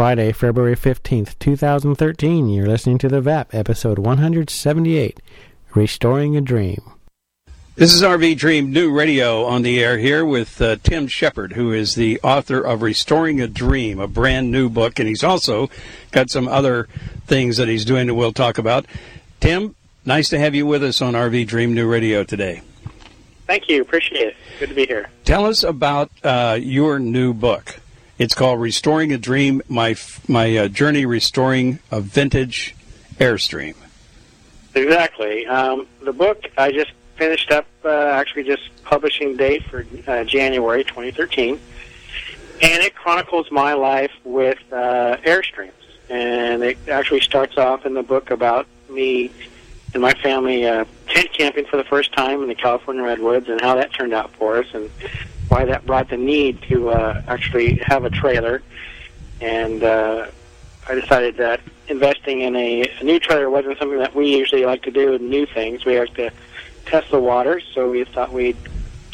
Friday, February 15th, 2013. You're listening to The VAP, episode 178 Restoring a Dream. This is RV Dream New Radio on the air here with uh, Tim Shepard, who is the author of Restoring a Dream, a brand new book, and he's also got some other things that he's doing that we'll talk about. Tim, nice to have you with us on RV Dream New Radio today. Thank you. Appreciate it. Good to be here. Tell us about uh, your new book. It's called Restoring a Dream: My My uh, Journey Restoring a Vintage Airstream. Exactly. Um, the book I just finished up, uh, actually just publishing date for uh, January 2013, and it chronicles my life with uh, Airstreams. And it actually starts off in the book about me and my family uh, tent camping for the first time in the California redwoods and how that turned out for us and why that brought the need to uh, actually have a trailer. And uh, I decided that investing in a, a new trailer wasn't something that we usually like to do. with New things we like to test the waters, so we thought we'd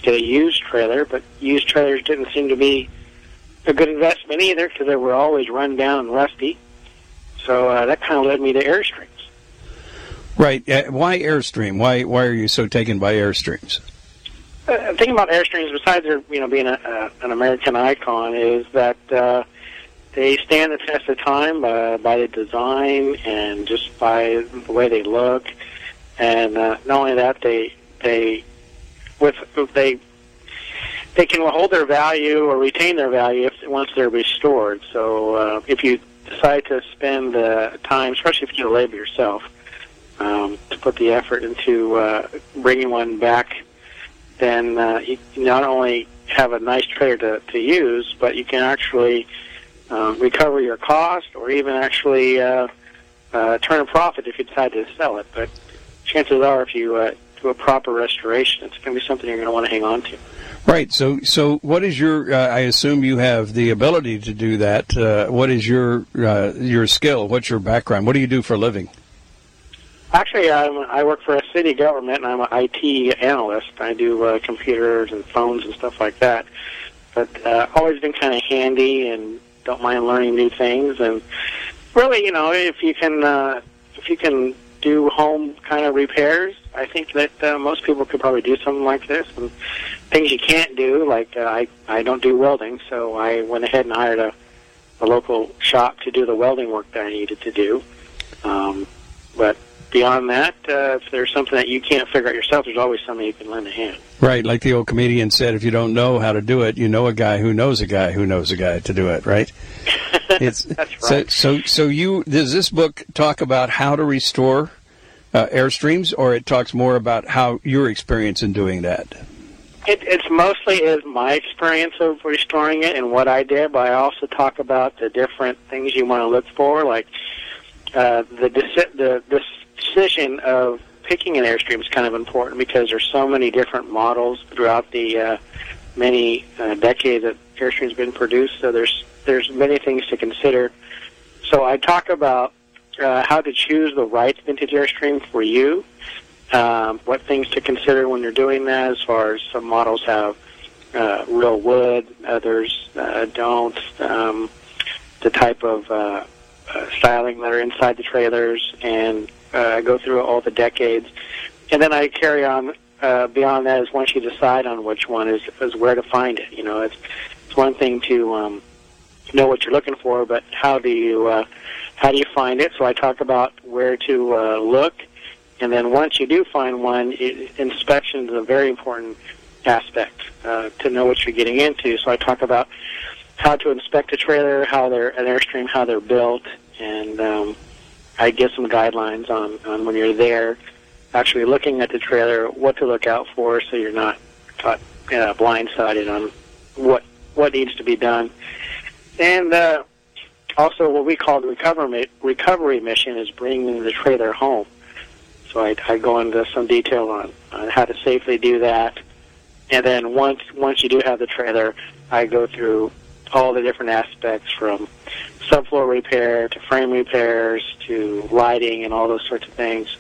get a used trailer. But used trailers didn't seem to be a good investment either because they were always run down and rusty. So uh, that kind of led me to Airstreams. Right. Uh, why Airstream? Why why are you so taken by Airstreams? Uh, thinking about Airstreams, besides their you know being a, uh, an American icon, is that uh, they stand the test of time uh, by the design and just by the way they look, and uh, not only that, they they with they they can hold their value or retain their value if once they're restored. So uh, if you decide to spend the time, especially if you do the labor yourself um, to put the effort into uh, bringing one back, then uh, you not only have a nice trailer to, to use, but you can actually um, recover your cost or even actually uh, uh, turn a profit if you decide to sell it. But chances are, if you uh, do a proper restoration, it's going to be something you're going to want to hang on to. Right. So, so what is your? Uh, I assume you have the ability to do that. Uh, what is your uh, your skill? What's your background? What do you do for a living? Actually, I'm, I work for a city government, and I'm an IT analyst. I do uh, computers and phones and stuff like that. But uh, always been kind of handy and don't mind learning new things. And really, you know, if you can, uh, if you can do home kind of repairs, I think that uh, most people could probably do something like this. And things you can't do, like uh, I, I don't do welding, so I went ahead and hired a, a local shop to do the welding work that I needed to do. Um, but beyond that, uh, if there's something that you can't figure out yourself, there's always somebody you can lend a hand. Right, like the old comedian said, if you don't know how to do it, you know a guy who knows a guy who knows a guy to do it. Right? It's That's right. So, so, so you does this book talk about how to restore uh, airstreams, or it talks more about how your experience in doing that? It, it's mostly is my experience of restoring it and what I did, but I also talk about the different things you want to look for, like uh, the, the the decision of picking an airstream is kind of important because there's so many different models throughout the uh, many uh, decades that airstreams been produced. So there's there's many things to consider. So I talk about uh, how to choose the right vintage airstream for you. Um, what things to consider when you're doing that, as far as some models have uh, real wood, others uh, don't. Um, the type of uh, uh, styling that are inside the trailers, and uh, go through all the decades, and then I carry on uh, beyond that is once you decide on which one is is where to find it. You know, it's it's one thing to um, know what you're looking for, but how do you uh, how do you find it? So I talk about where to uh, look, and then once you do find one, inspection is a very important aspect uh, to know what you're getting into. So I talk about how to inspect a trailer, how they're an airstream, how they're built, and um, I give some guidelines on, on when you're there, actually looking at the trailer, what to look out for, so you're not caught uh, blindsided on what what needs to be done. And uh, also, what we call the recovery recovery mission is bringing the trailer home. So I, I go into some detail on, on how to safely do that. And then once once you do have the trailer, I go through all the different aspects from subfloor repair to frame repairs to lighting and all those sorts of things.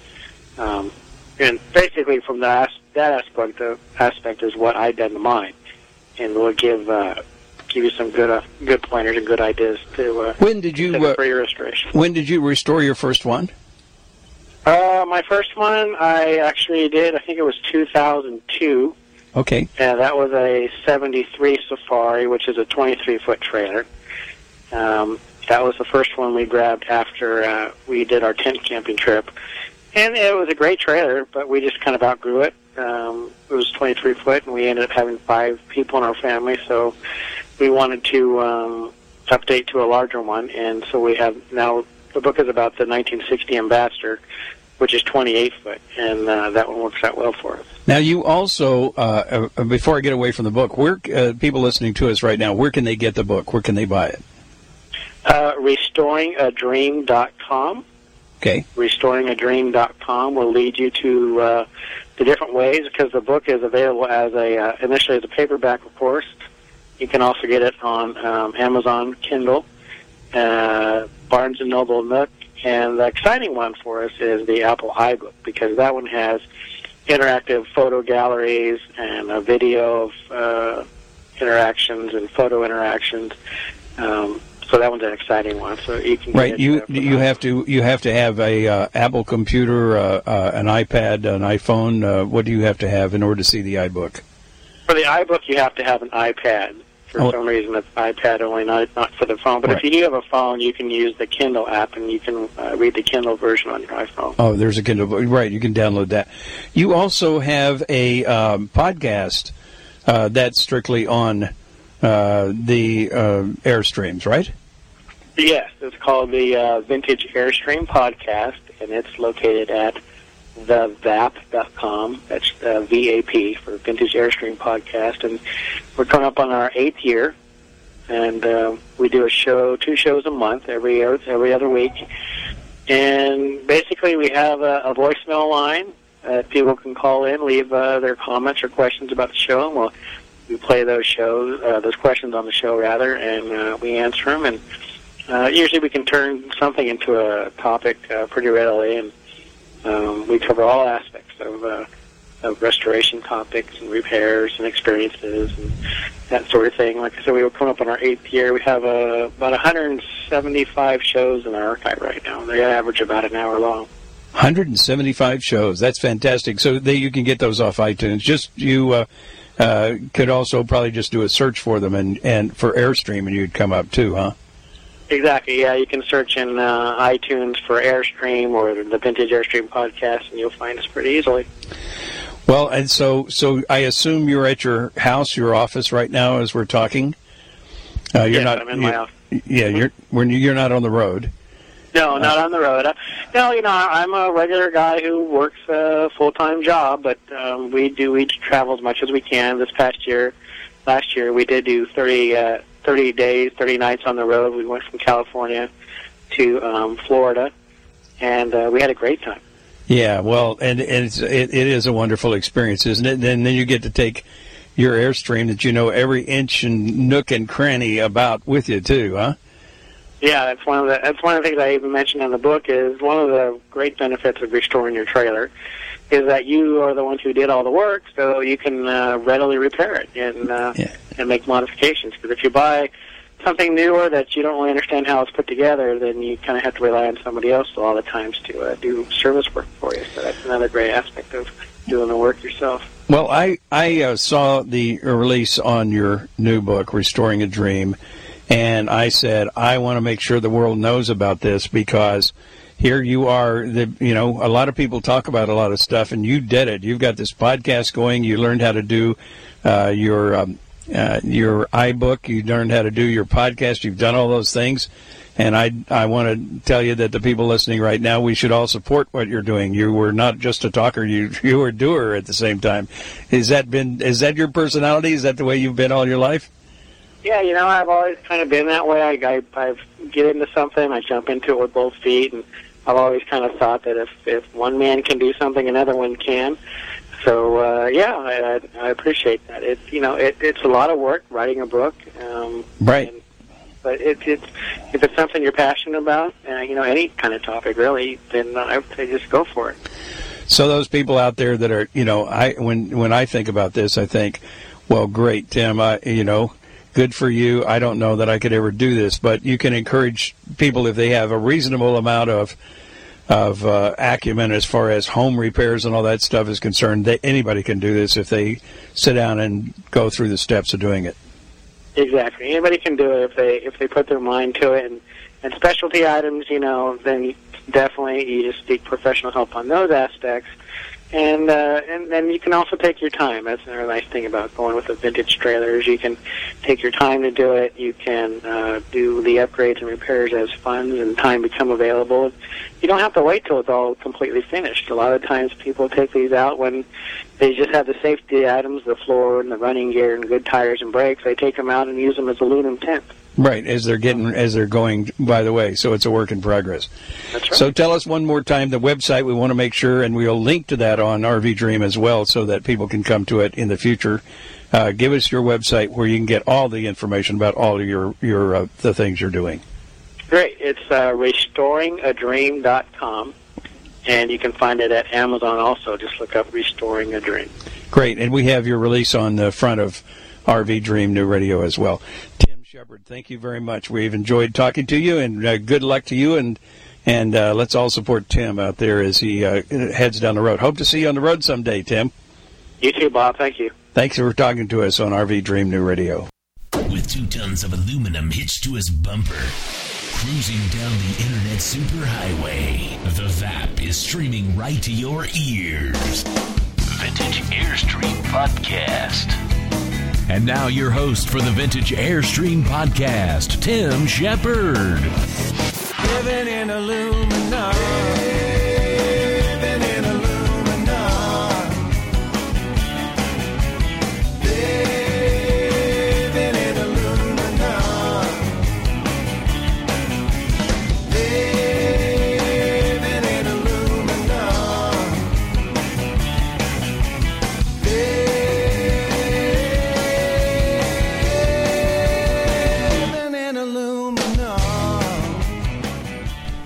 Um, and basically, from that that aspect, the aspect is what I've done to mine, and we'll give uh, give you some good uh, good pointers and good ideas to. Uh, when did you uh, for your restoration? When did you restore your first one? Uh, my first one, I actually did. I think it was 2002. Okay. And that was a 73 Safari, which is a 23 foot trailer. Um, that was the first one we grabbed after uh, we did our tent camping trip. And it was a great trailer, but we just kind of outgrew it. Um, it was 23 foot, and we ended up having five people in our family, so we wanted to um, update to a larger one. And so we have now the book is about the 1960 Ambassador, which is 28 foot, and uh, that one works out well for us. Now, you also, uh, uh, before I get away from the book, where uh, people listening to us right now, where can they get the book? Where can they buy it? Uh, restoringadream.com. Okay. Restoringadream.com will lead you to uh, the different ways because the book is available as a uh, initially as a paperback, of course. You can also get it on um, Amazon Kindle, uh, Barnes and Noble Nook, and the exciting one for us is the Apple iBook because that one has interactive photo galleries and a video of uh, interactions and photo interactions. Um, so that one's an exciting one. So you can right. You you have to you have to have a uh, Apple computer, uh, uh, an iPad, an iPhone. Uh, what do you have to have in order to see the iBook? For the iBook, you have to have an iPad. For oh. some reason, it's iPad only, not not for the phone. But right. if you do have a phone, you can use the Kindle app, and you can uh, read the Kindle version on your iPhone. Oh, there's a Kindle. Right, you can download that. You also have a um, podcast uh, that's strictly on uh, the uh, Airstreams, right? Yes, it's called the uh, Vintage Airstream Podcast, and it's located at thevap.com. That's uh, VAP for Vintage Airstream Podcast, and we're coming up on our eighth year, and uh, we do a show, two shows a month, every every other week, and basically we have a, a voicemail line. People can call in, leave uh, their comments or questions about the show, and we'll we play those shows, uh, those questions on the show rather, and uh, we answer them. And uh, usually we can turn something into a topic uh, pretty readily, and um, we cover all aspects of, uh, of restoration topics and repairs and experiences and that sort of thing. Like I said, we will come up on our eighth year. We have uh, about 175 shows in our archive right now. They average about an hour long. 175 shows. That's fantastic. So they, you can get those off iTunes. Just you uh, uh, could also probably just do a search for them and, and for Airstream, and you'd come up too, huh? Exactly. Yeah, you can search in uh, iTunes for Airstream or the Vintage Airstream podcast, and you'll find us pretty easily. Well, and so so I assume you're at your house, your office right now as we're talking. Uh, you're yes, not. I'm in my office. Yeah, you're when you're not on the road. No, not on the road. No, you know, I'm a regular guy who works a full time job, but um, we do we travel as much as we can. This past year, last year, we did do 30 uh, 30 days, 30 nights on the road. We went from California to um, Florida, and uh, we had a great time. Yeah, well, and, and it's, it, it is a wonderful experience, isn't it? And then you get to take your Airstream that you know every inch and nook and cranny about with you too, huh? Yeah, that's one of the that's one of the things I even mentioned in the book is one of the great benefits of restoring your trailer is that you are the ones who did all the work, so you can uh, readily repair it and uh, yeah. and make modifications. Because if you buy something newer that you don't really understand how it's put together, then you kind of have to rely on somebody else a lot of times to uh, do service work for you. So that's another great aspect of doing the work yourself. Well, I I uh, saw the release on your new book, Restoring a Dream, and I said I want to make sure the world knows about this because here you are the you know a lot of people talk about a lot of stuff and you did it. You've got this podcast going. You learned how to do uh, your um, uh, your iBook. You learned how to do your podcast. You've done all those things. And I I want to tell you that the people listening right now we should all support what you're doing. You were not just a talker. You you were a doer at the same time. Is that been is that your personality? Is that the way you've been all your life yeah, you know, I've always kind of been that way. I, I, I get into something, I jump into it with both feet, and I've always kind of thought that if if one man can do something, another one can. So uh, yeah, I, I appreciate that. It's you know it, it's a lot of work writing a book. Um, right. And, but it, it's if it's something you're passionate about, uh, you know any kind of topic really, then I would say just go for it. So those people out there that are you know I when when I think about this, I think, well, great, Tim. I you know good for you. I don't know that I could ever do this, but you can encourage people if they have a reasonable amount of of uh, acumen as far as home repairs and all that stuff is concerned. They, anybody can do this if they sit down and go through the steps of doing it. Exactly. Anybody can do it if they if they put their mind to it. And and specialty items, you know, then definitely you just seek professional help on those aspects. And uh, and then you can also take your time. That's another nice thing about going with the vintage trailers. You can take your time to do it. You can uh, do the upgrades and repairs as funds and time become available. You don't have to wait till it's all completely finished. A lot of times people take these out when they just have the safety items, the floor and the running gear and good tires and brakes. They take them out and use them as aluminum tent. Right, as they're getting as they're going by the way, so it's a work in progress. That's right. So tell us one more time the website we want to make sure and we'll link to that on RV Dream as well so that people can come to it in the future. Uh, give us your website where you can get all the information about all of your your uh, the things you're doing. Great. It's uh, restoringadream.com, and you can find it at Amazon also. Just look up Restoring a Dream. Great, and we have your release on the front of RV Dream New Radio as well. Tim Shepard, thank you very much. We've enjoyed talking to you, and uh, good luck to you. And and uh, let's all support Tim out there as he uh, heads down the road. Hope to see you on the road someday, Tim. You too, Bob. Thank you. Thanks for talking to us on RV Dream New Radio. With two tons of aluminum hitched to his bumper, cruising down the internet superhighway, the VAP is streaming right to your ears. Vintage Airstream Podcast. And now your host for the Vintage Airstream Podcast, Tim Shepard. Living in.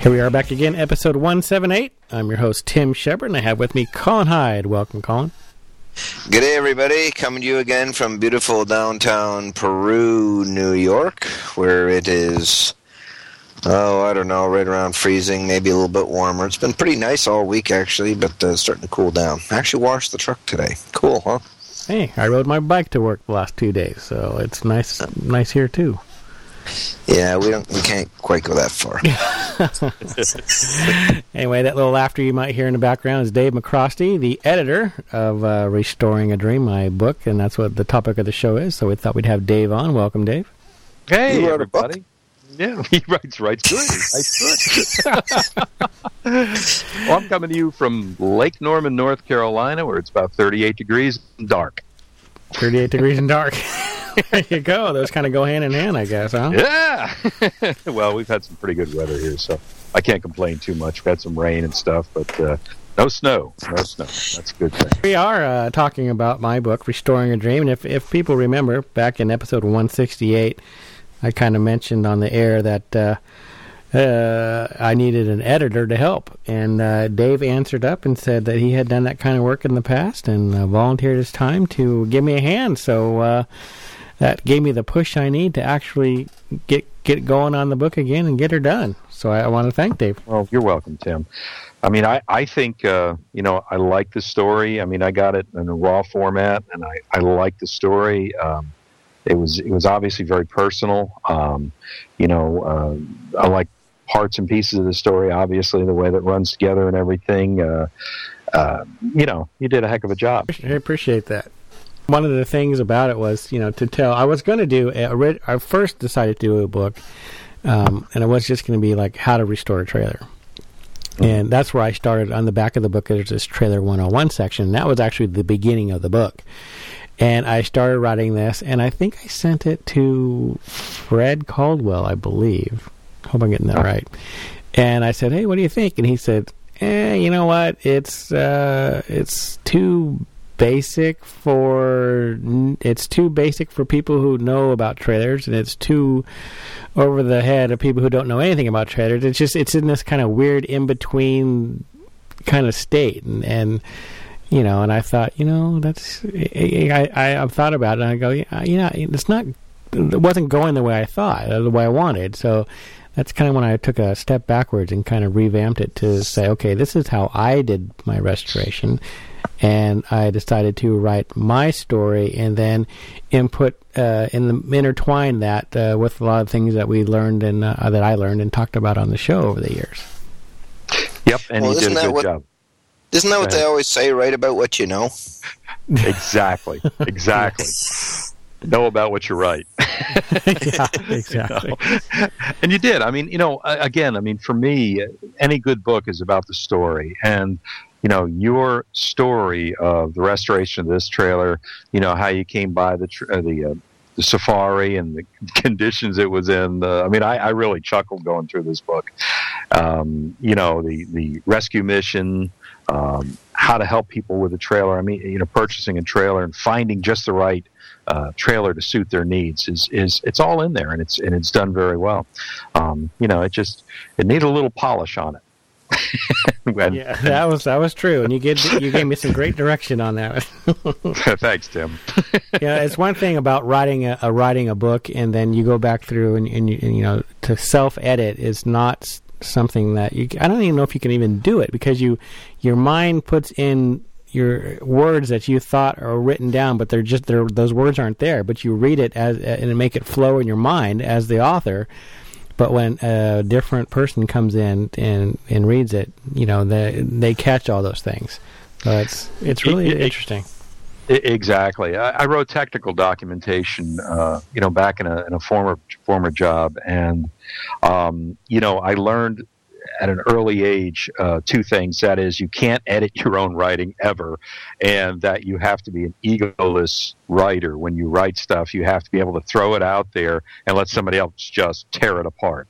Here we are back again, episode 178. I'm your host, Tim Shepard, and I have with me Colin Hyde. Welcome, Colin. Good day, everybody. Coming to you again from beautiful downtown Peru, New York, where it is, oh, I don't know, right around freezing, maybe a little bit warmer. It's been pretty nice all week, actually, but uh, starting to cool down. I actually washed the truck today. Cool, huh? Hey, I rode my bike to work the last two days, so it's nice, nice here too. Yeah, we don't, we can't quite go that far. Anyway, that little laughter you might hear in the background is Dave McCrosty, the editor of uh, Restoring a Dream, my book, and that's what the topic of the show is. So we thought we'd have Dave on. Welcome, Dave. Hey, You wrote a book? everybody. Yeah, he writes writes good. He writes good. well, I'm coming to you from Lake Norman, North Carolina, where it's about 38 degrees and dark. 38 degrees and dark. there you go. Those kind of go hand in hand, I guess, huh? Yeah. well, we've had some pretty good weather here, so I can't complain too much. We've had some rain and stuff, but uh, no snow. No snow. That's a good thing. We are uh, talking about my book, Restoring a Dream. And if, if people remember, back in episode 168, I kind of mentioned on the air that uh, uh, I needed an editor to help. And uh, Dave answered up and said that he had done that kind of work in the past and uh, volunteered his time to give me a hand. So uh, that gave me the push I need to actually get, get going on the book again and get her done. So I, I want to thank Dave. Well, you're welcome, Tim. I mean, I, I think, uh, you know, I like the story. I mean, I got it in a raw format, and I, I like the story. Um, it was it was obviously very personal. Um, you know, uh, I like parts and pieces of the story. Obviously, the way that runs together and everything. Uh, uh, you know, you did a heck of a job. I appreciate that. One of the things about it was, you know, to tell. I was going to do. A, I first decided to do a book, um, and it was just going to be like how to restore a trailer. And that's where I started. On the back of the book, there's this trailer 101 section. And that was actually the beginning of the book. And I started writing this, and I think I sent it to Fred Coldwell, I believe. Hope I'm getting that right. And I said, "Hey, what do you think?" And he said, "Eh, you know what? It's uh, it's too basic for it's too basic for people who know about trailers, and it's too over the head of people who don't know anything about trailers. It's just it's in this kind of weird in between kind of state, and and you know, and I thought, you know, that's I I I've thought about it, and I go, yeah, you know, it's not it wasn't going the way I thought, the way I wanted. So that's kind of when I took a step backwards and kind of revamped it to say, okay, this is how I did my restoration. And I decided to write my story and then input uh, in the intertwine that uh, with a lot of things that we learned and uh, that I learned and talked about on the show over the years. Yep, and Well, he did isn't a that good what- job. Isn't that what Right. they always say? Write about what you know. Exactly, exactly. know about what you write. yeah, exactly. and you did. I mean, you know, again, I mean, for me, any good book is about the story, and you know, your story of the restoration of this trailer. You know, how you came by the tr- uh, the. Uh, the safari and the conditions it was in. Uh, I mean, I, I really chuckled going through this book. Um, you know, the the rescue mission, um, how to help people with a trailer. I mean, you know, purchasing a trailer and finding just the right uh, trailer to suit their needs is is it's all in there and it's and it's done very well. Um, you know, it just it needed a little polish on it. And- Yeah, that was that was true, and you gave you gave me some great direction on that. thanks, Tim. yeah, it's one thing about writing a, a writing a book, and then you go back through and, and, you, and you know to self edit is not something that you. I don't even know if you can even do it because you your mind puts in your words that you thought are written down, but they're just they're, those words aren't there. But you read it as and make it flow in your mind as the author. But when a different person comes in and, and reads it, you know they they catch all those things. So it's it's really It- it- interesting. I- Exactly. I, I wrote technical documentation, uh, you know, back in a, in a former former job, and um, you know, I learned at an early age uh, two things. That is, you can't edit your own writing ever, and that you have to be an egoless writer. When you write stuff, you have to be able to throw it out there and let somebody else just tear it apart,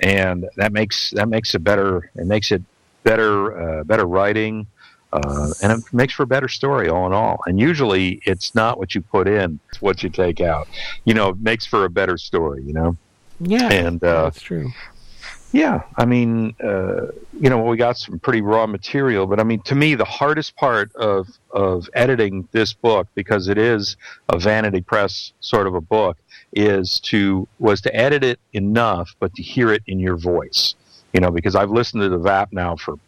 and that makes that makes it better. It makes it better uh, better writing uh, and it makes for a better story all in all. And usually, it's not what you put in; it's what you take out. You know, it makes for a better story. You know, Yeah, and uh, that's true. Yeah, I mean, uh, you know, we got some pretty raw material, but I mean, to me, the hardest part of of editing this book because it is a vanity press sort of a book is to was to edit it enough, but to hear it in your voice. You know, because I've listened to the VAP now for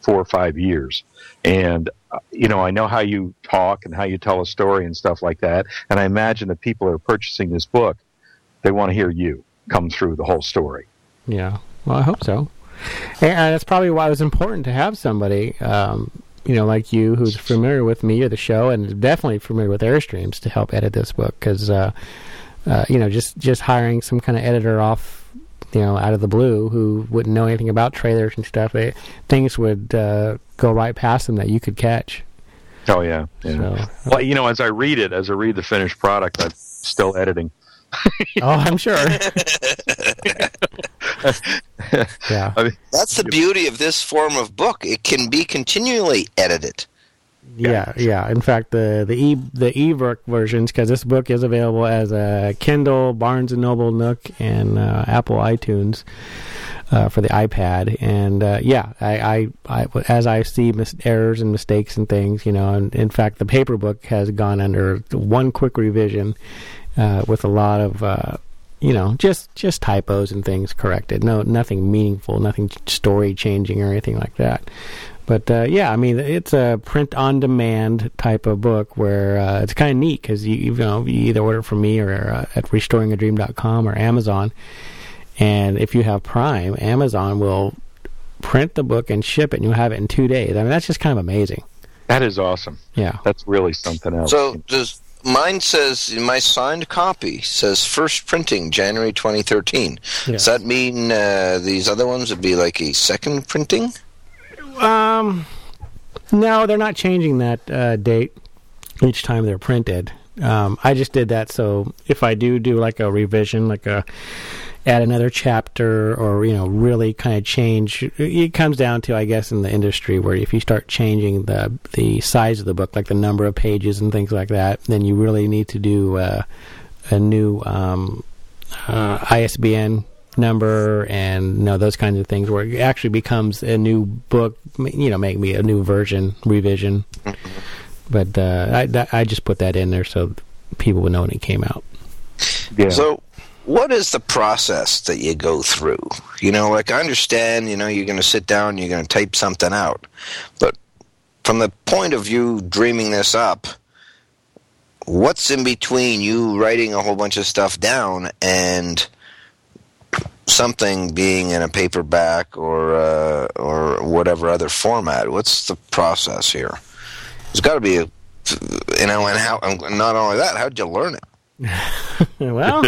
four or five years, and uh, you know, I know how you talk and how you tell a story and stuff like that. And I imagine that people are purchasing this book, they want to hear you come through the whole story. Yeah. Well, I hope so. And uh, that's probably why it was important to have somebody, um, you know, like you, who's familiar with me or the show, and definitely familiar with Airstreams to help edit this book. Because, uh, uh, you know, just just hiring some kind of editor off, you know, out of the blue who wouldn't know anything about trailers and stuff, it, things would uh, go right past them that you could catch. Oh yeah, yeah. So, Well, you know, as I read it, as I read the finished product, I'm still editing. oh, I'm sure. yeah. I mean, That's the beauty of this form of book. It can be continually edited. Yeah, yeah. In fact, the the e the ebook versions, because this book is available as a Kindle, Barnes and Noble, Nook, and uh, Apple iTunes uh, for the iPad. And uh, yeah, I, I, I as I see mis- errors and mistakes and things, you know. And in fact, the paper book has gone under one quick revision uh, with a lot of. Uh, you know, just just typos and things corrected. No, nothing meaningful, nothing story changing or anything like that. But uh, yeah, I mean, it's a print on demand type of book where uh, it's kind of neat because you, you know you either order from me or uh, at restoringadream.com or Amazon, and if you have Prime, Amazon will print the book and ship it, and you'll have it in two days. I mean, that's just kind of amazing. that is awesome. Yeah. That's really something else. So does mine says my signed copy says first printing January 2013. Yeah. Does that mean uh, these other ones would be like a second printing? Um, no, they're not changing that uh, date each time they're printed. Um, I just did that so if I do do like a revision, like a add another chapter, or you know, really kind of change, it comes down to I guess in the industry where if you start changing the the size of the book, like the number of pages and things like that, then you really need to do uh, a new um, uh, ISBN number and you know those kinds of things where it actually becomes a new book you know make me a new version revision but uh, I, that- I just put that in there so people would know when it came out Yeah. So, what is the process that you go through? You know, like I understand, you know, you're going to sit down, you're going to type something out, but from the point of view dreaming this up, what's in between you writing a whole bunch of stuff down and something being in a paperback or uh, or whatever other format? What's the process here? There's got to be a, you know, and how? And not only that, how'd you learn it? Well,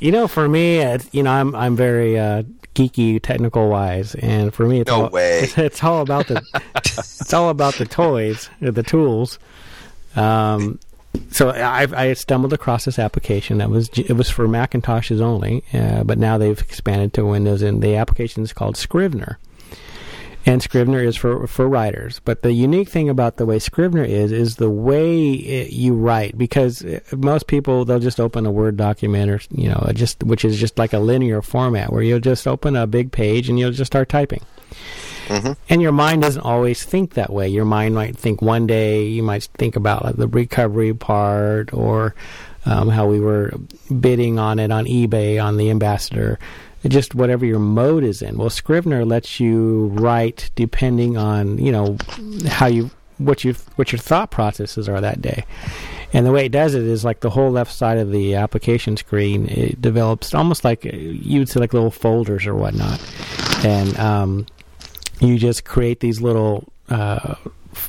you know, for me, it's, you know, I'm I'm very uh, geeky, technical wise, and for me, it's No all, way. It's, it's all about the it's all about the toys, uh, the tools. Um, so I, I stumbled across this application that was it was for Macintoshes only, uh, but now they've expanded to Windows, and the application is called Scrivener. And Scrivener is for for writers. But the unique thing about the way Scrivener is is the way it, you write. Because uh, most people they'll just open a Word document or you know just which is just like a linear format where you'll just open a big page and you'll just start typing. And your mind doesn't always think that way. Your mind might think one day, you might think about like, the recovery part or um, how we were bidding on it on eBay on the ambassador. Just whatever your mode is in. Well, Scrivener lets you write depending on you know how you what you what your thought processes are that day. And the way it does it is like the whole left side of the application screen. It develops almost like you'd say like little folders or whatnot, and um, you just create these little uh,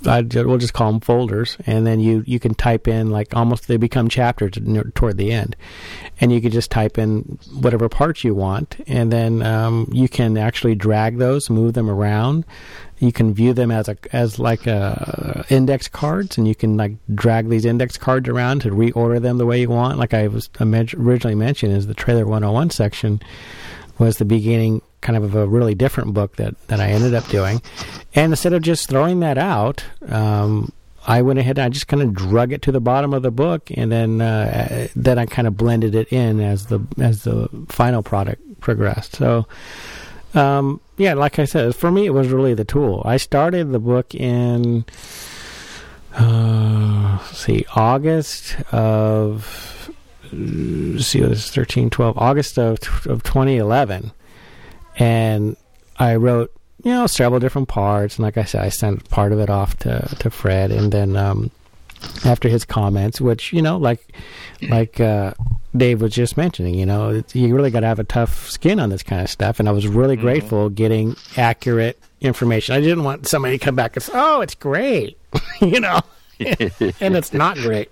I, we'll just call them folders, and then you you can type in like almost they become chapters toward the end, and you can just type in whatever parts you want, and then um, you can actually drag those, move them around. You can view them as a as like a index cards, and you can like drag these index cards around to reorder them the way you want. Like I was originally mentioned, is the trailer 101 section was the beginning kind of a really different book that, that I ended up doing. And instead of just throwing that out, um, I went ahead and I just kind of drug it to the bottom of the book, and then uh, then I kind of blended it in as the as the final product progressed. So, um, yeah, like I said, for me it was really the tool. I started the book in uh, see August of see this is 13 12 August of of 2011 and I wrote you know several different parts. And like I said I sent part of it off to to Fred. And then um after his comments which you know like like uh Dave was just mentioning you know you really got to have a tough skin on this kind of stuff. And I was really grateful getting accurate information. I didn't want somebody to come back and say oh it's great you know? And it's not great.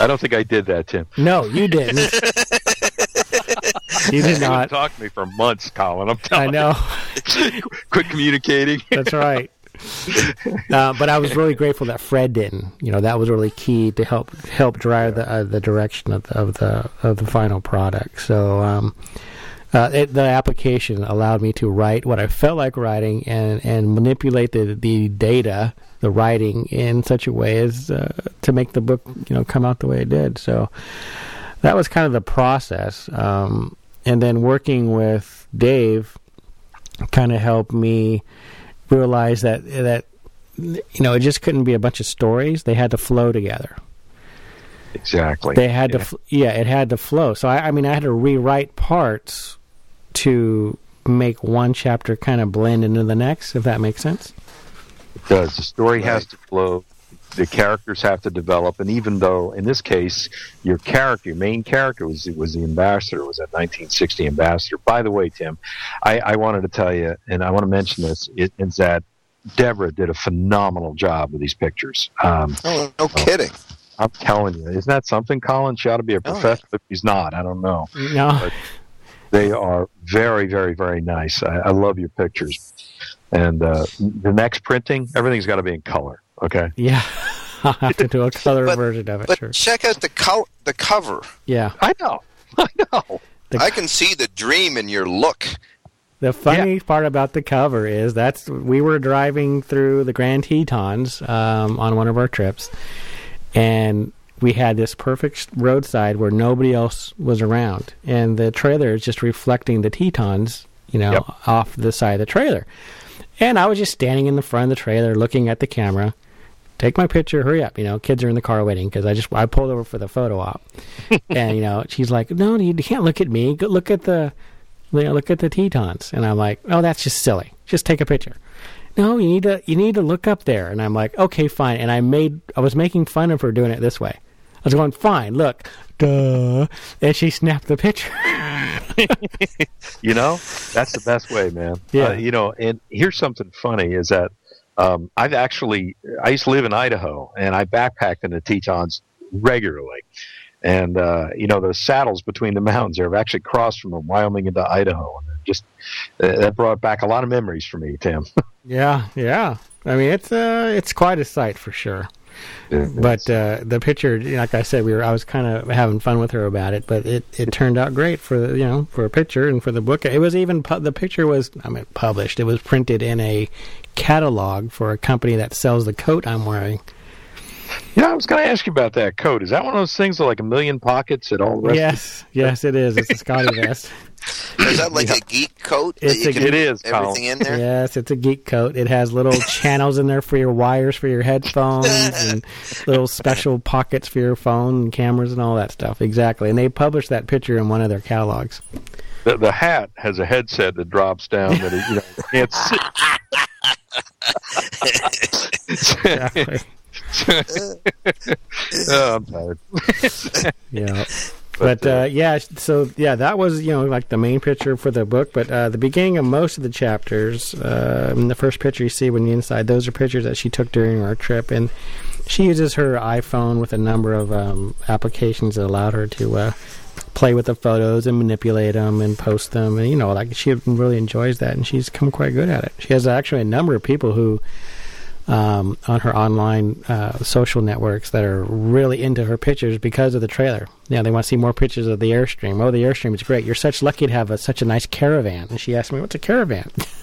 I don't think I did that, Tim. no you didn't you did not talk to me for months, Colin. I'm telling I know you. Quit communicating. That's right. uh, but I was really grateful that Fred didn't. You know, that was really key to help help drive the uh, the direction of the, of the of the final product. So. Um, uh, it, the application allowed me to write what I felt like writing and, and manipulate the, the data, the writing in such a way as uh, to make the book, you know, come out the way it did. So that was kind of the process. Um, and then working with Dave kind of helped me realize that that you know it just couldn't be a bunch of stories; they had to flow together. Exactly. They had Yeah. to, yeah, it had to flow. So I, I mean, I had to rewrite parts to make one chapter kind of blend into the next. If that makes sense. It does. The story has to flow. The characters have to develop, and even though in this case your character, your main character, was was the ambassador, was that 1960 ambassador. By the way, Tim, I, I wanted to tell you, and I want to mention this, it, is that Deborah did a phenomenal job with these pictures. Um, Oh, no kidding. I'm telling you, isn't that something, Colin? She ought to be a Oh, professor. If he's not, I don't know. No, They are very, very, very nice. I, I love your pictures. And uh, the next printing, everything's got to be in color. Okay. yeah, I'll have to do a color But- version of it. But sure. check out the co- the cover. Yeah. I know. I know. The- I can see the dream in your look. The funny part about the cover is that's we were driving through the Grand Tetons um, on one of our trips, and we had this perfect roadside where nobody else was around, and the trailer is just reflecting the Tetons, you know, Yep. off the side of the trailer. And I was just standing in the front of the trailer, looking at the camera, take my picture, hurry up. You know, kids are in the car waiting because I just I pulled over for the photo op, and you know, she's like, no, you can't look at me. Go look at the, you know, look at the Tetons, and I'm like, oh, that's just silly. Just take a picture. No, you need to you need to look up there, and I'm like, okay, fine. And I made I was making fun of her doing it this way. I was going, fine, look, duh, and she snapped the picture. You know, that's the best way, man. Yeah. Uh, you know, and here's something funny is that um, I've actually I used to live in Idaho and I backpacked in the Tetons regularly. And uh, you know the saddles between the mountains there have actually crossed from Wyoming into Idaho, and just uh, that brought back a lot of memories for me, Tim. yeah, yeah. I mean, it's uh, it's quite a sight for sure. But uh, the picture, like I said, we were I was kind of having fun with her about it, but it, it turned out great for the, you know for a picture and for the book. It was even pu- the picture was I mean published. It was printed in a catalog for a company that sells the coat I'm wearing. you know, I was going to ask you about that coat. Is that one of those things with like a million pockets at all? the rest Yes, yes, it is. It's a Scotty vest. Is that like a geek coat? It's a- It is, put everything in there. Yes, it's a geek coat. It has little channels in there for your wires for your headphones and little special pockets for your phone and cameras and all that stuff. Exactly. And they published that picture in one of their catalogs. The, the hat has a headset that drops down that it, you know can't see. Exactly. oh, I'm tired. yeah. But uh, yeah, so yeah, that was you know like the main picture for the book. But uh, the beginning of most of the chapters, uh, the first picture you see when you're inside, those are pictures that she took during our trip, and she uses her iPhone with a number of um, applications that allowed her to uh, play with the photos and manipulate them and post them, and you know like she really enjoys that, and she's come quite good at it. She has actually a number of people who um, on her online uh, social networks that are really into her pictures because of the trailer. Yeah, they want to see more pictures of the Airstream. Oh, the Airstream is great. You're such lucky to have a, such a nice caravan. And she asked me, "What's a caravan?"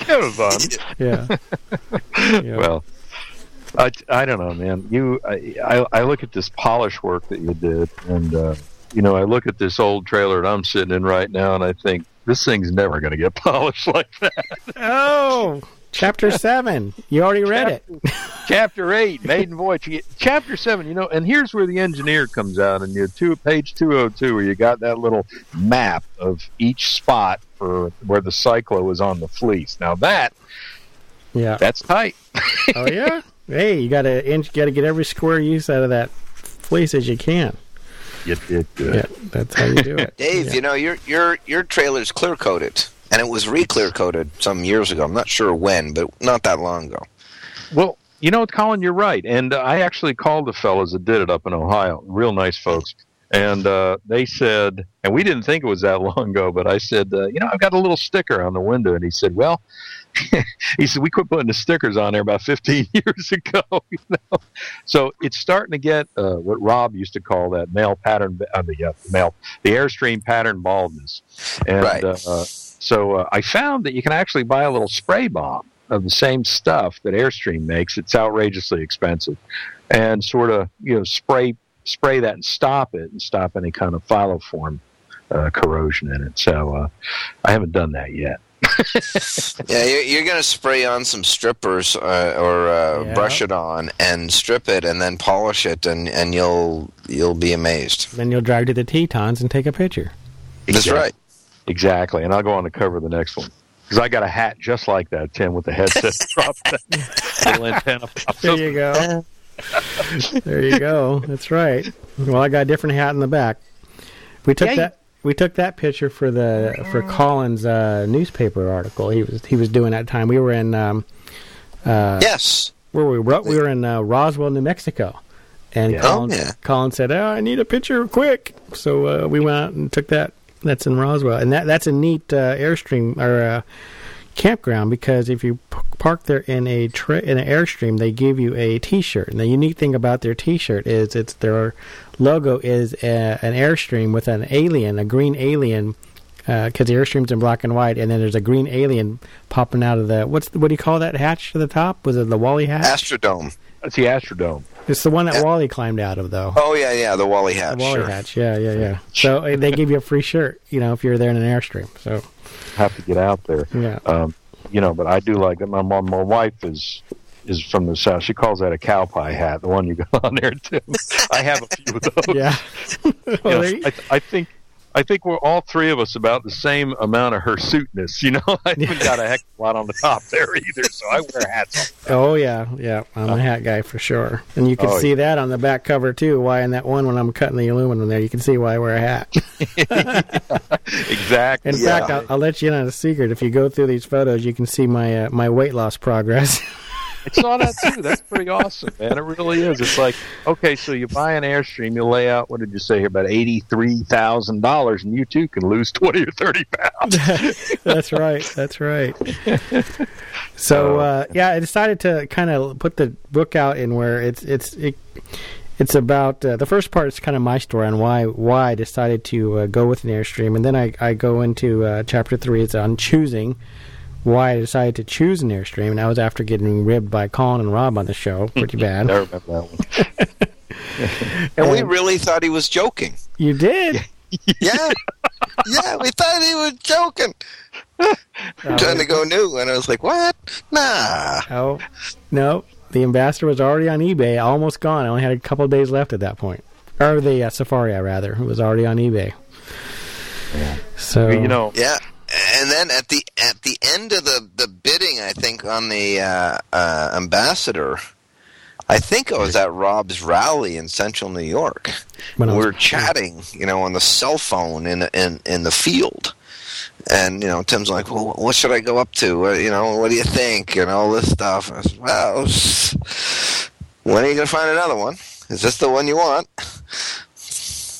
Caravan. yeah. Yeah. Well, I, I don't know, man. You, I, I, I look at this polish work that you did, and uh, you know, I look at this old trailer that I'm sitting in right now, and I think this thing's never going to get polished like that. oh, chapter seven. You already read it. Chapter eight, Maiden Voyage. Chapter seven, you know, and here's where the engineer comes out, and you two page two hundred two, where you got that little map of each spot for where the cyclo is on the fleece. Now that Yeah. that's tight. oh yeah. Hey, you got to inch. Got to get every square use out of that fleece as you can. You did good. Yeah, that's how you do it. Dave, Yeah. you know your your your trailer's clear coated, and it was re-clear coated some years ago. I'm not sure when, but not that long ago. Well, you know, Colin, you're right. And uh, I actually called the fellas that did it up in Ohio. Real nice folks. And uh, they said, and we didn't think it was that long ago, but I said, uh, you know, I've got a little sticker on the window. And he said, well, he said, we quit putting the stickers on there about 15 years ago. You know? So it's starting to get uh, what Rob used to call that male pattern, uh, the uh, male, the Airstream pattern baldness. And Right. uh, so uh, I found that you can actually buy a little spray bomb of the same stuff that Airstream makes. It's outrageously expensive, and sort of you know spray spray that and stop it and stop any kind of filiform uh, corrosion in it. So uh, I haven't done that yet. Yeah, you're, you're going to spray on some strippers uh, or uh, Yeah. brush it on and strip it, and then polish it, and, and you'll you'll be amazed. Then you'll drive to the Tetons and take a picture. That's right. Exactly, and I'll go on to cover the next one. Because I got a hat just like that, Tim, with the headset dropped down, little antenna pops There up. you go. there you go. That's right. Well, I got a different hat in the back. We took Yeah, you- that. We took that picture for the for Colin's uh, newspaper article. He was he was doing that time. We were in um, uh, Yes. where were we? Ro- We were in uh, Roswell, New Mexico, and Yeah. Colin, Oh, yeah. Colin said, "Oh, I need a picture quick." So uh, we went out and took that. That's in Roswell, and that that's a neat uh, airstream or uh, campground because if you p- park there in a tra- in an airstream, they give you a T-shirt. And the unique thing about their T-shirt is it's their logo is a, an airstream with an alien, a green alien. Because the airstream's in black and white, and then there's a green alien popping out of the what's the, what do you call that hatch to the top? Was it the Wally hatch? Astrodome. That's the Astrodome. It's the one that Yeah. Wally climbed out of, though. Oh yeah, yeah, the Wally hat. the Wally sure. hatch, yeah, yeah, yeah. So uh, they give you a free shirt, you know, if you're there in an airstream. So Have to get out there. yeah, um, you know, but I do like that. My mom, my wife is is from the south. She calls that a cow pie hat, the one you got on there too. I have a few of those. Yeah. You know, you- I, I think I think we're all three of us about the same amount of hirsuteness. You know, I haven't got a heck of a lot on the top there either, so I wear hats. Oh yeah, yeah. I'm a hat guy for sure, and you can Oh, see that on the back cover too. Why in that one when I'm cutting the aluminum there, you can see why I wear a hat. Exactly. In Yeah. fact, I'll, I'll let you in on a secret. If you go through these photos, you can see my uh, my weight loss progress. I saw that too. That's pretty awesome, man. It really is. It's like, okay, so you buy an Airstream, you lay out, what did you say here, about $83,000, and you too can lose 20 or 30 pounds. That's right. That's right. So uh, yeah, I decided to kind of put the book out in where it's it's it, it's about uh, the first part is kind of my story on why why I decided to uh, go with an airstream, and then I I go into uh, chapter three. It's on choosing why I decided to choose an airstream, and that was after getting ribbed by Colin and Rob on the show, pretty bad. I remember that one. And we really thought he was joking. You did. Yeah. yeah, we thought he was joking. Trying to go new. And I was like, what? Nah. Oh no, the ambassador was already on eBay, almost gone. I only had a couple of days left at that point, or the uh, Safari, rather, it was already on eBay. So You know, Yeah. And then at the at the end of the, the bidding, I think on the uh, uh, ambassador, I think I was at Rob's rally in Central New York. we were chatting, you know, on the cell phone in in in the field, and you know, Tim's like, "Well, what should I go up to? What, you know, what do you think?" And all this stuff. And I said, "Well, when are you gonna find another one? Is this the one you want?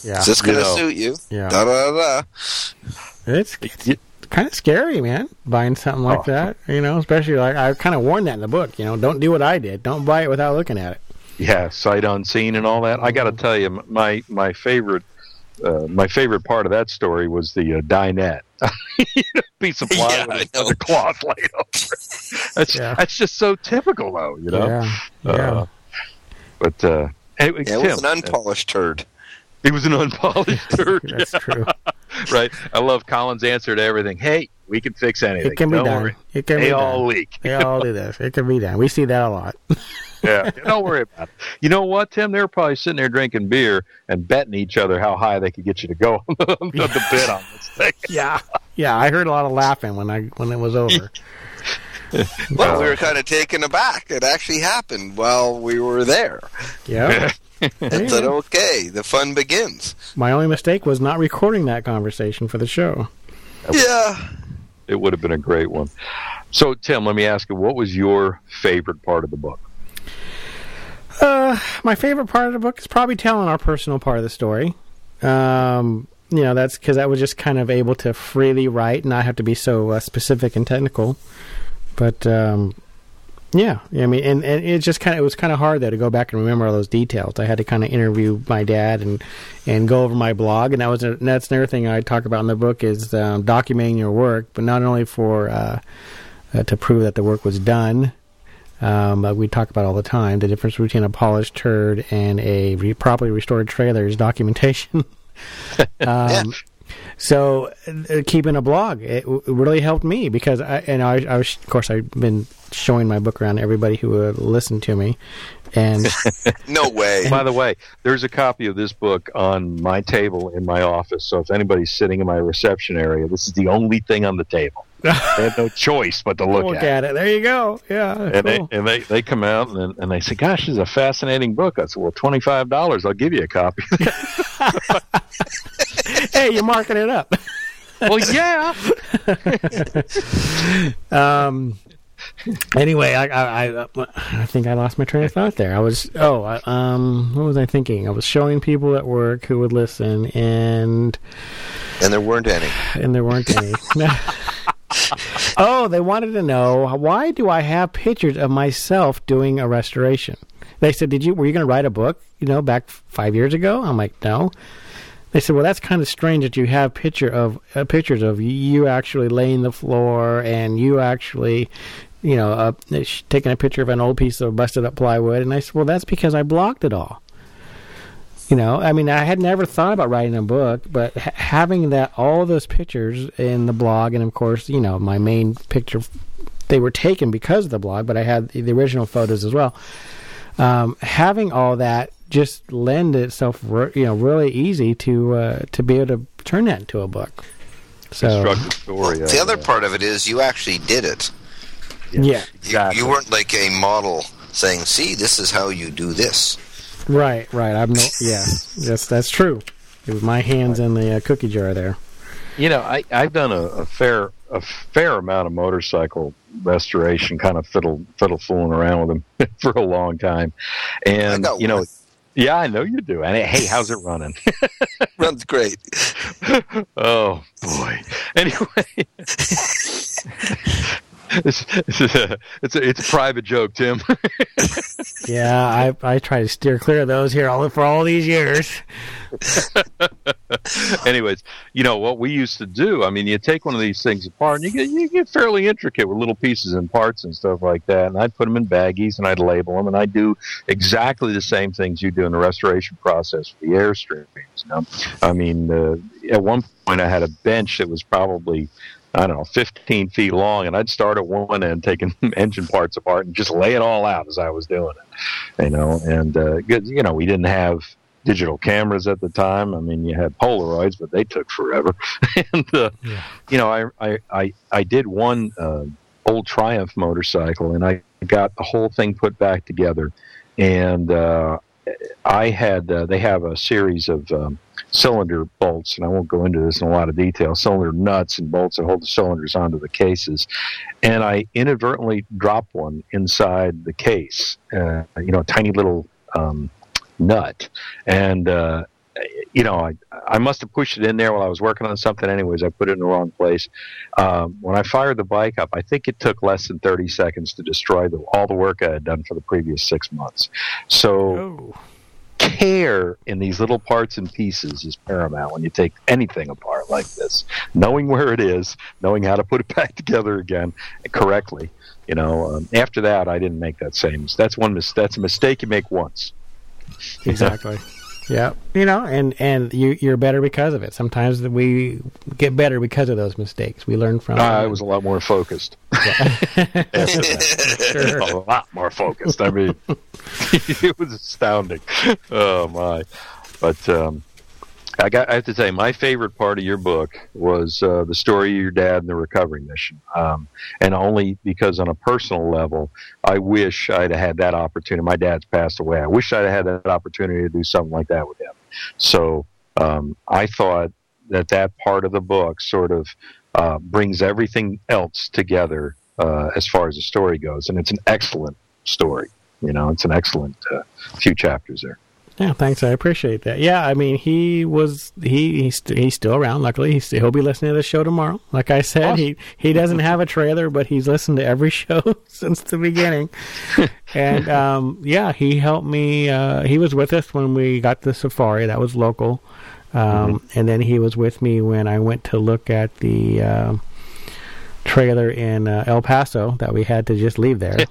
yeah, Is this gonna suit you?" yeah, Da da da. it's, it's kind of scary, man, buying something like Oh. that. You know, especially like I kind of warned that in the book. You know, don't do what I did. Don't buy it without looking at it. yeah, sight unseen and all that. I got to tell you, my my favorite uh, my favorite part of that story was the uh, dinette. Piece of plywood Yeah, with know. the cloth laid over. it. That's Yeah. that's just so typical, though. You know. Yeah, yeah. Uh, but uh, anyway, Yeah, it Tim, was an unpolished turd. It was an unpolished turd. That's true. right. I love Colin's answer to everything. Hey, we can fix anything. It can be Don't done. worry. It can They be all done. leak. They all do this. It can be done. We see that a lot. Yeah. Don't worry about it. You know what, Tim? They're probably sitting there drinking beer and betting each other how high they could get you to go on the, the bid on this thing. yeah, yeah. I heard a lot of laughing when I when it was over. Well, we were kind of taken aback. It actually happened while we were there. Yeah. I said, "Okay, the fun begins." My only mistake was not recording that conversation for the show. Yeah. It would have been a great one. So, Tim, let me ask you, what was your favorite part of the book? Uh, my favorite part of the book is probably telling our personal part of the story. Um, you know, that's because I was just kind of able to freely write and not have to be so uh, specific and technical. But um, yeah, I mean, and, and it just kind of it was kind of hard though to go back and remember all those details. I had to kind of interview my dad and and go over my blog, and that was a, and that's another thing I talk about in the book is um, documenting your work, but not only for uh, uh, to prove that the work was done. Um, but we talk about all the time the difference between a polished turd and a re- properly restored trailer is documentation. um, So uh, keeping a blog it, w- really helped me because I and I, I was of course I've been showing my book around everybody who would listen to me, and No way. By the way, there's a copy of this book on my table in my office. So if anybody's sitting in my reception area, this is the only thing on the table. They have no choice but to look, look at. at it. There you go. Yeah, And cool. they and they, they come out and, and they say, "Gosh, this is a fascinating book." I said, "Well, twenty five dollars, I'll give you a copy." hey, you're marking it up. well, yeah. Um. Anyway, I, I I I think I lost my train of thought there. I was oh I, um what was I thinking? I was showing people at work who would listen, and And there weren't any. and there weren't any. oh, they wanted to know why do I have pictures of myself doing a restoration? They said, "Did you were you going to write a book? You know, back five years ago?" I'm like, "No." They said, "Well, that's kind of strange that you have picture of uh, pictures of you actually laying the floor and you actually, you know, uh, sh- taking a picture of an old piece of busted up plywood." And I said, "Well, that's because I blocked it all." You know, I mean, I had never thought about writing a book, but ha- having that all those pictures in the blog, and of course, you know, my main picture they were taken because of the blog, but I had the, the original photos as well. Um, having all that just lend itself, re- you know, really easy to uh, to be able to turn that into a book. So story. the other part of it is you actually did it. Yeah, You, Exactly. you weren't like a model saying, "See, this is how you do this." right, right. I'm no, yeah, that's that's true. It was my hands in the uh, cookie jar there. You know, I, I've done a, a fair a fair amount of motorcycle restoration, kind of fiddle fiddle fooling around with them for a long time, I and got you know, one. yeah, I know you do. And hey, how's it running? Runs great. oh boy. Anyway, it's, it's, a, it's a it's a private joke, Tim. Yeah, I I try to steer clear of those here all for all these years. Anyways, you know what we used to do. I mean, you take one of these things apart, and you get you get fairly intricate with little pieces and parts and stuff like that. And I'd put them in baggies, and I'd label them, and I'd do exactly the same things you do in the restoration process for the airstreams. You know, I mean, uh, at one point I had a bench that was probably I don't know, 15 feet long, and I'd start at one end, taking engine parts apart, and just lay it all out as I was doing it. You know, and uh, you know, we didn't have digital cameras at the time. I mean, you had Polaroids, but they took forever. and uh, Yeah. you know, I I I, I did one uh, old Triumph motorcycle, and I got the whole thing put back together, and uh, I had uh, they have a series of um, cylinder bolts, and I won't go into this in a lot of detail. Cylinder nuts and bolts that hold the cylinders onto the cases, and I inadvertently dropped one inside the case. Uh, you know, a tiny little um, nut, and uh, you know, I I must have pushed it in there while I was working on something. Anyways, I put it in the wrong place. Um, when I fired the bike up, I think it took less than thirty seconds to destroy the, all the work I had done for the previous six months. So Oh, care in these little parts and pieces is paramount when you take anything apart like this. Knowing where it is, knowing how to put it back together again correctly. You know, um, after that, I didn't make that same. That's one. Mis- that's a mistake you make once. exactly. yeah, you know, and and you you're better because of it. Sometimes we get better because of those mistakes. We learn from. I was a lot more focused. after that. Sure. a lot more focused. I mean, it was astounding. Oh my! But um, I got. I have to say, my favorite part of your book was uh, the story of your dad and the recovery mission, um, and only because, on a personal level, I wish I'd had that opportunity. My dad's passed away. I wish I'd had that opportunity to do something like that with him. So um, I thought that that part of the book sort of uh, brings everything else together uh, as far as the story goes, and it's an excellent story. You know, it's an excellent uh, few chapters there. Yeah, thanks. I appreciate that. Yeah, I mean, he was he he's, st- he's still around. Luckily, he's still, he'll be listening to the show tomorrow. Like I said, he he doesn't have a trailer, but he's listened to every show since the beginning. and um, yeah, he helped me. Uh, he was with us when we got the safari. That was local. Um, And then he was with me when I went to look at the um trailer in uh, El Paso that we had to just leave there.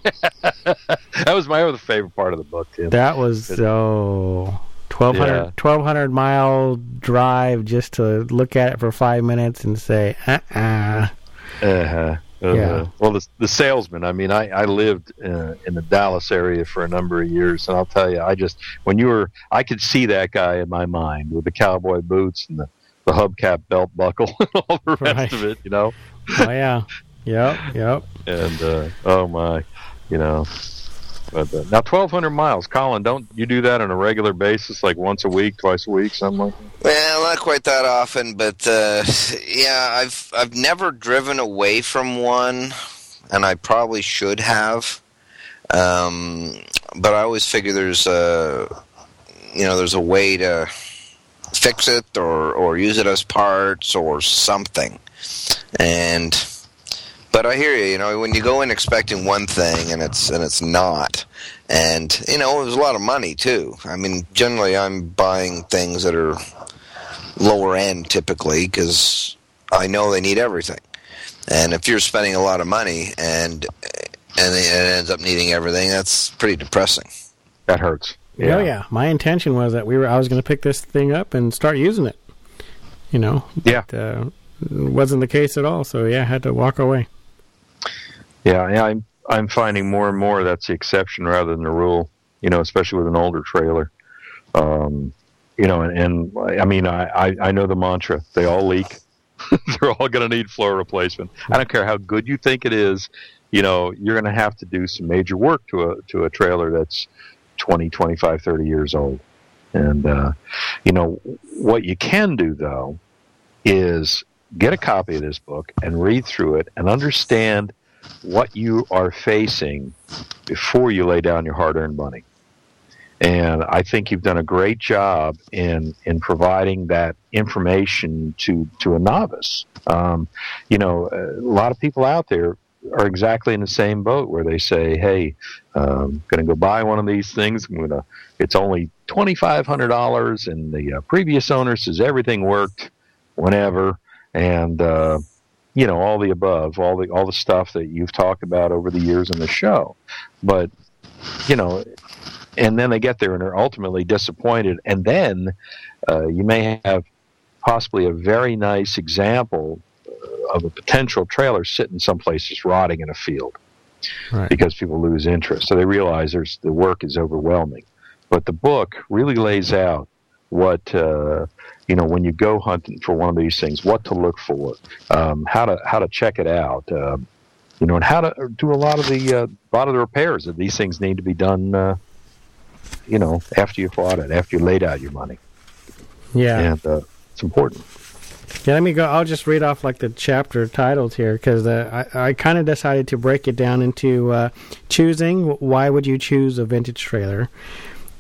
That was my other favorite part of the book, Tim. That was so 1200, Yeah. 1200 mile drive just to look at it for five minutes and say, uh uh Uh-huh. Uh-huh. Yeah. Well, the, the salesman. I mean, I I lived uh, in the Dallas area for a number of years, and I'll tell you, I just when you were, I could see that guy in my mind with the cowboy boots and the the hubcap belt buckle and all the rest Right. of it, you know. Oh, yeah. Yep, yep. And uh, oh my, you know. But uh, now, twelve hundred miles, Colin. Don't you do that on a regular basis, like once a week, twice a week, something like that? Well, not quite that often, but uh, yeah, I've I've never driven away from one, and I probably should have. Um, but I always figure there's a, you know, there's a way to fix it or or use it as parts or something. And but I hear you. You know, when you go in expecting one thing and it's and it's not, and you know, it was a lot of money too. I mean, generally, I'm buying things that are lower end typically because I know they need everything. And if you're spending a lot of money and and it ends up needing everything, that's pretty depressing. That hurts. Oh yeah. My intention was that we were I was going to pick this thing up and start using it. You know. Yeah. But, uh, it wasn't the case at all. So yeah, I had to walk away. Yeah, yeah, I'm I'm finding more and more that's the exception rather than the rule. You know, especially with an older trailer. Um, you know, and, and I mean, I, I I know the mantra: they all leak. They're all going to need floor replacement. I don't care how good you think it is. You know, you're going to have to do some major work to a to a trailer that's 20, 25, 30 years old. And uh, you know, what you can do though is get a copy of this book and read through it and understand what you are facing before you lay down your hard-earned money. And I think you've done a great job in in providing that information to to a novice. Um, you know, a lot of people out there are exactly in the same boat where they say, "Hey, I'm going to go buy one of these things. I'm going to. It's only twenty five hundred dollars, and the uh, previous owner says everything worked, whenever, and uh, you know all the above, all the all the stuff that you've talked about over the years in the show. But you know, and then they get there and are ultimately disappointed, and then uh, you may have possibly a very nice example of a potential trailer sitting someplace just rotting in a field Right. because people lose interest. So they realize there's the work is overwhelming. But the book really lays out what uh, you know when you go hunting for one of these things, what to look for, um, how to how to check it out, um, you know, and how to do a lot of the uh, a lot of the repairs that these things need to be done. Uh, you know, after you've bought it, after you laid out your money, Yeah. and uh, it's important. Yeah, let me go. I'll just read off like the chapter titles here because uh, I, I kind of decided to break it down into uh, choosing. Why would you choose a vintage trailer?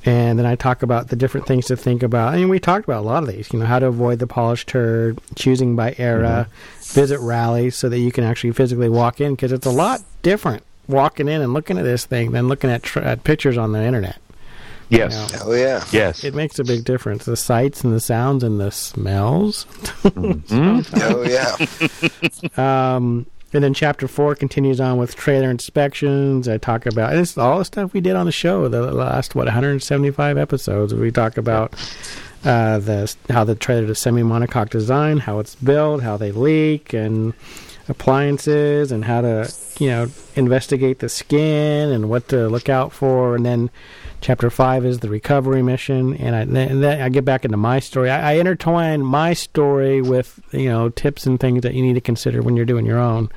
And then I talk about the different things to think about. I mean, we talked about a lot of these. You know, how to avoid the polished turd, choosing by era, visit rallies so that you can actually physically walk in because it's a lot different walking in and looking at this thing than looking at, tr- at pictures on the internet. Yes, Yeah. Oh yeah. yes. It makes a big difference. The sights and the sounds and the smells. Oh yeah. Um, and then chapter four continues on with trailer inspections. I talk about and it's all the stuff we did on the show. The last what 175 episodes. We talk about uh, the how the trailer is semi monocoque design, how it's built, how they leak, and appliances, and how to you know investigate the skin and what to look out for. And then chapter five is the recovery mission, and I and then I get back into my story. I, I intertwine my story with you know tips and things that you need to consider when you're doing your own.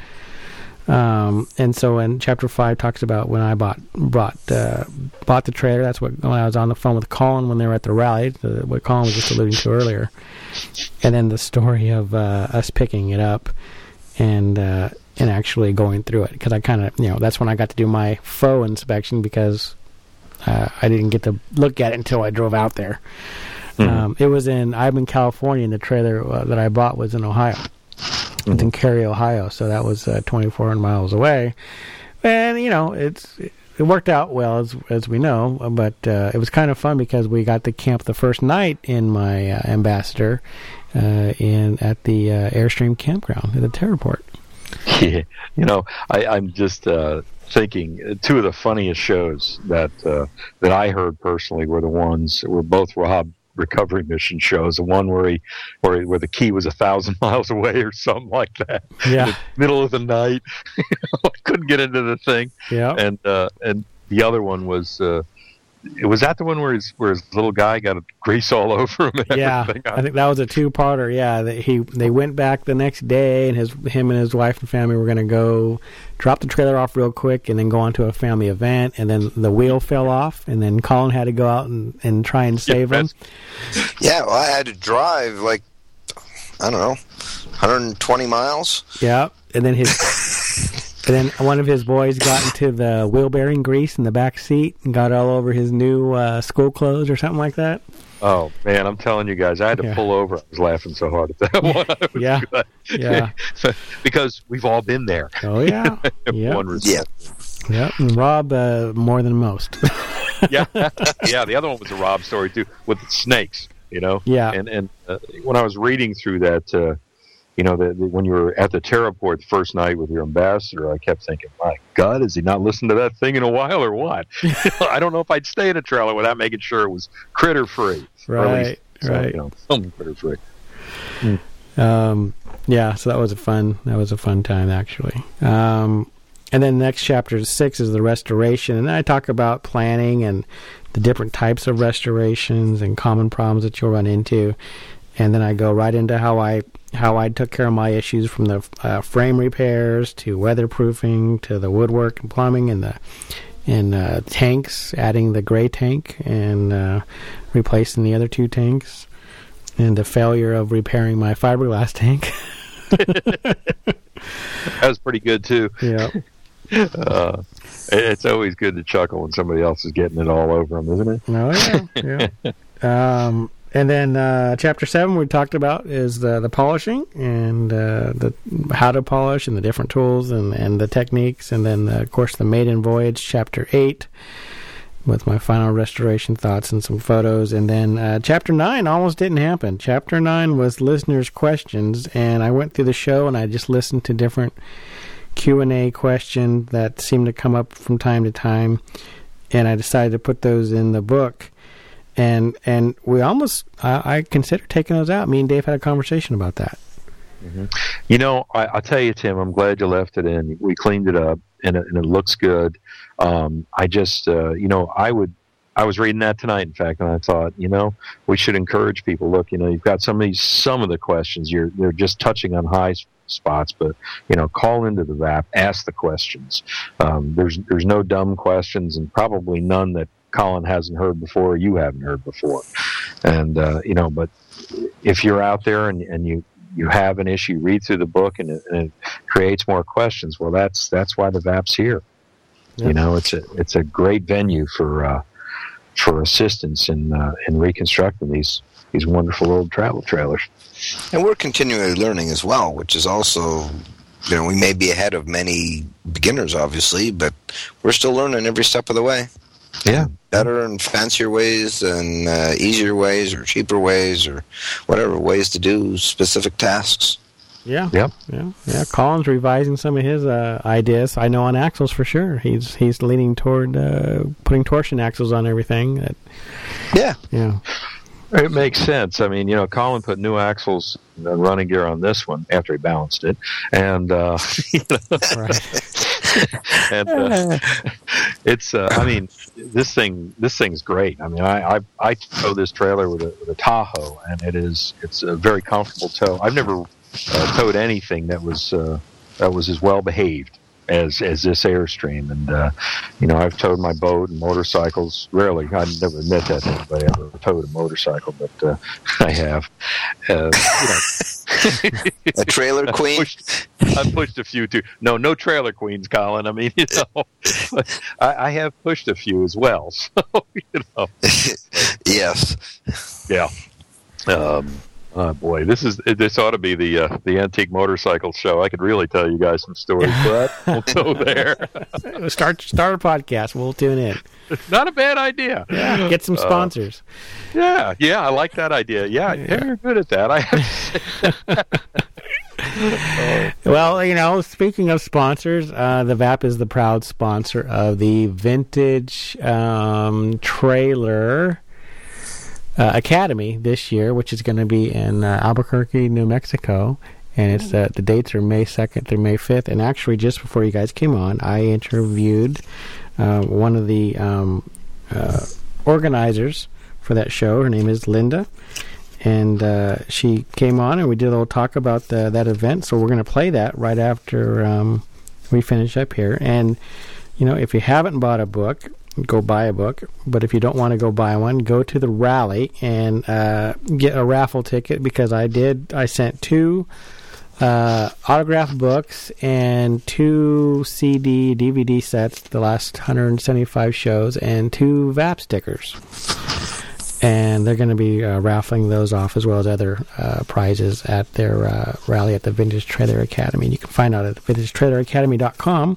Um, and so in chapter five talks about when I bought bought uh, bought the trailer. That's what when I was on the phone with Colin when they were at the rally. The, what Colin was just alluding to earlier. And then the story of uh, us picking it up and uh, and actually going through it because I kind of you know that's when I got to do my faux inspection because uh, I didn't get to look at it until I drove out there. Um, it was in I'm in California, and the trailer uh, that I bought was in Ohio. It's in Carey, Ohio, so that was uh, 2,400 miles away. And you know, it's it worked out well as as we know, but uh, it was kind of fun because we got to camp the first night in my uh, ambassador uh, in at the uh, Airstream campground at the Terraport. Yeah, you know, I, I'm just uh, thinking two of the funniest shows that uh, that I heard personally were the ones were both Rob recovery mission shows. The one where he where he- where the key was a thousand miles away or something like that. Yeah. Middle of the night, you know, I couldn't get into the thing, Yeah, and uh, and the other one was. Uh, was that the one where his where his little guy got grease all over him? And yeah. everything? I think that was a two-parter. Yeah, that he they went back the next day, and his him and his wife and family were going to go drop the trailer off real quick, and then go on to a family event. And then the wheel fell off, and then Colin had to go out and, and try and save him. Yeah. Well, I had to drive like I don't know, 120 miles. Yeah, and then his and then one of his boys got into the wheel bearing grease in the back seat and got all over his new uh, school clothes or something like that. Oh man, I'm telling you guys, I had to Yeah. pull over. I was laughing so hard at that one. Yeah. Yeah. because we've all been there. Oh yeah, in yeah, one respect. Yeah. yeah. Rob uh, more than most. yeah, yeah. The other one was a Rob story too, with the snakes. You know. Yeah. And and uh, when I was reading through that, uh, you know, the, the, when you were at the Terraport the first night with your ambassador, I kept thinking, my God, has he not listened to that thing in a while or what? I don't know if I'd stay in a trailer without making sure it was critter free. Right, right. You know, some critter free. Um, yeah, so that was a fun that was a fun time actually. Um, and then the next chapter six is the restoration, and I talk about planning and the different types of restorations and common problems that you'll run into, and then I go right into how I how I took care of my issues from the uh, frame repairs to weatherproofing to the woodwork and plumbing and the and uh, tanks, adding the gray tank and uh, replacing the other two tanks, and the failure of repairing my fiberglass tank. That was pretty good too. yeah. Uh, it's always good to chuckle when somebody else is getting it all over them, isn't it? Oh yeah, yeah. um, and then uh, chapter seven we talked about is the the polishing and uh, the how to polish and the different tools and and the techniques, and then uh, of course the maiden voyage chapter eight with my final restoration thoughts and some photos, and then uh, chapter nine almost didn't happen. Chapter nine was listeners' questions, and I went through the show and I just listened to different Q and A questions that seemed to come up from time to time, and I decided to put those in the book. And and we almost I, I considered taking those out. Me and Dave had a conversation about that. You know, I, I'll tell you, Tim. I'm glad you left it in. We cleaned it up, and it, and it looks good. Um, I just, uh, you know, I would. I was reading that tonight, in fact, and I thought, you know, we should encourage people. Look, you know, you've got some of these, some of the questions you're they're just touching on high spots, but you know, call into the VAP, ask the questions. Um, there's there's no dumb questions, and probably none that Colin hasn't heard before, you haven't heard before. And uh, you know, but if you're out there and, and you you have an issue, read through the book, and it, and it creates more questions. Well, that's that's why the VAP's here. Yeah. You know, it's a it's a great venue for uh, for assistance in uh, in reconstructing these these wonderful old travel trailers. And we're continually learning as well, which is also, you know, we may be ahead of many beginners, obviously, but we're still learning every step of the way. Yeah, Better and fancier ways and uh, easier ways or cheaper ways or whatever ways to do specific tasks. Yeah. Yep. Yeah. Yeah. Colin's revising some of his uh, ideas. I know on axles for sure. He's he's leaning toward uh, putting torsion axles on everything. That, Yeah. yeah. It makes sense. I mean, you know, Colin put new axles and running gear on this one after he balanced it, and uh, you know, Right. and uh, it's. Uh, I mean, this thing. This thing's great. I mean, I I, I tow this trailer with a with a Tahoe, and it is. It's a very comfortable tow. I've never uh, towed anything that was uh, that was as well behaved as as this Airstream, and uh, you know, I've towed my boat and motorcycles. Rarely, I never admit that anybody. Ever towed a motorcycle, but uh, I have. Uh, you know, A trailer I queen. pushed, I pushed a few too. No, no trailer queens, Colin. I mean, you know, I, I have pushed a few as well. So you know, yes. yeah. Um, oh boy, this is this ought to be the uh, the antique motorcycle show. I could really tell you guys some stories, but we'll go there. start start a podcast. We'll tune in. Not a bad idea. Yeah. Get some Uh, sponsors. Yeah, yeah, I like that idea. Yeah, yeah. you're good at that. I have Well, you know, speaking of sponsors, uh, the VAP is the proud sponsor of the Vintage um, Trailer uh, Academy this year, which is going to be in uh, Albuquerque, New Mexico. And it's uh, the dates are May 2nd through May 5th. And actually, just before you guys came on, I interviewed uh, one of the um, uh, organizers for that show. Her name is Linda and uh, she came on and we did a little talk about the, that event. So we're going to play that right after um, we finish up here. And you know, if you haven't bought a book, go buy a book. But if you don't want to go buy one, go to the rally and uh, get a raffle ticket because I did. I sent two uh, autograph books and two CD DVD sets, the last 175 shows, and two VAP stickers and they're going to be uh, raffling those off as well as other uh, prizes at their uh, rally at the Vintage Trailer Academy. And you can find out at vintagetraileracademy.com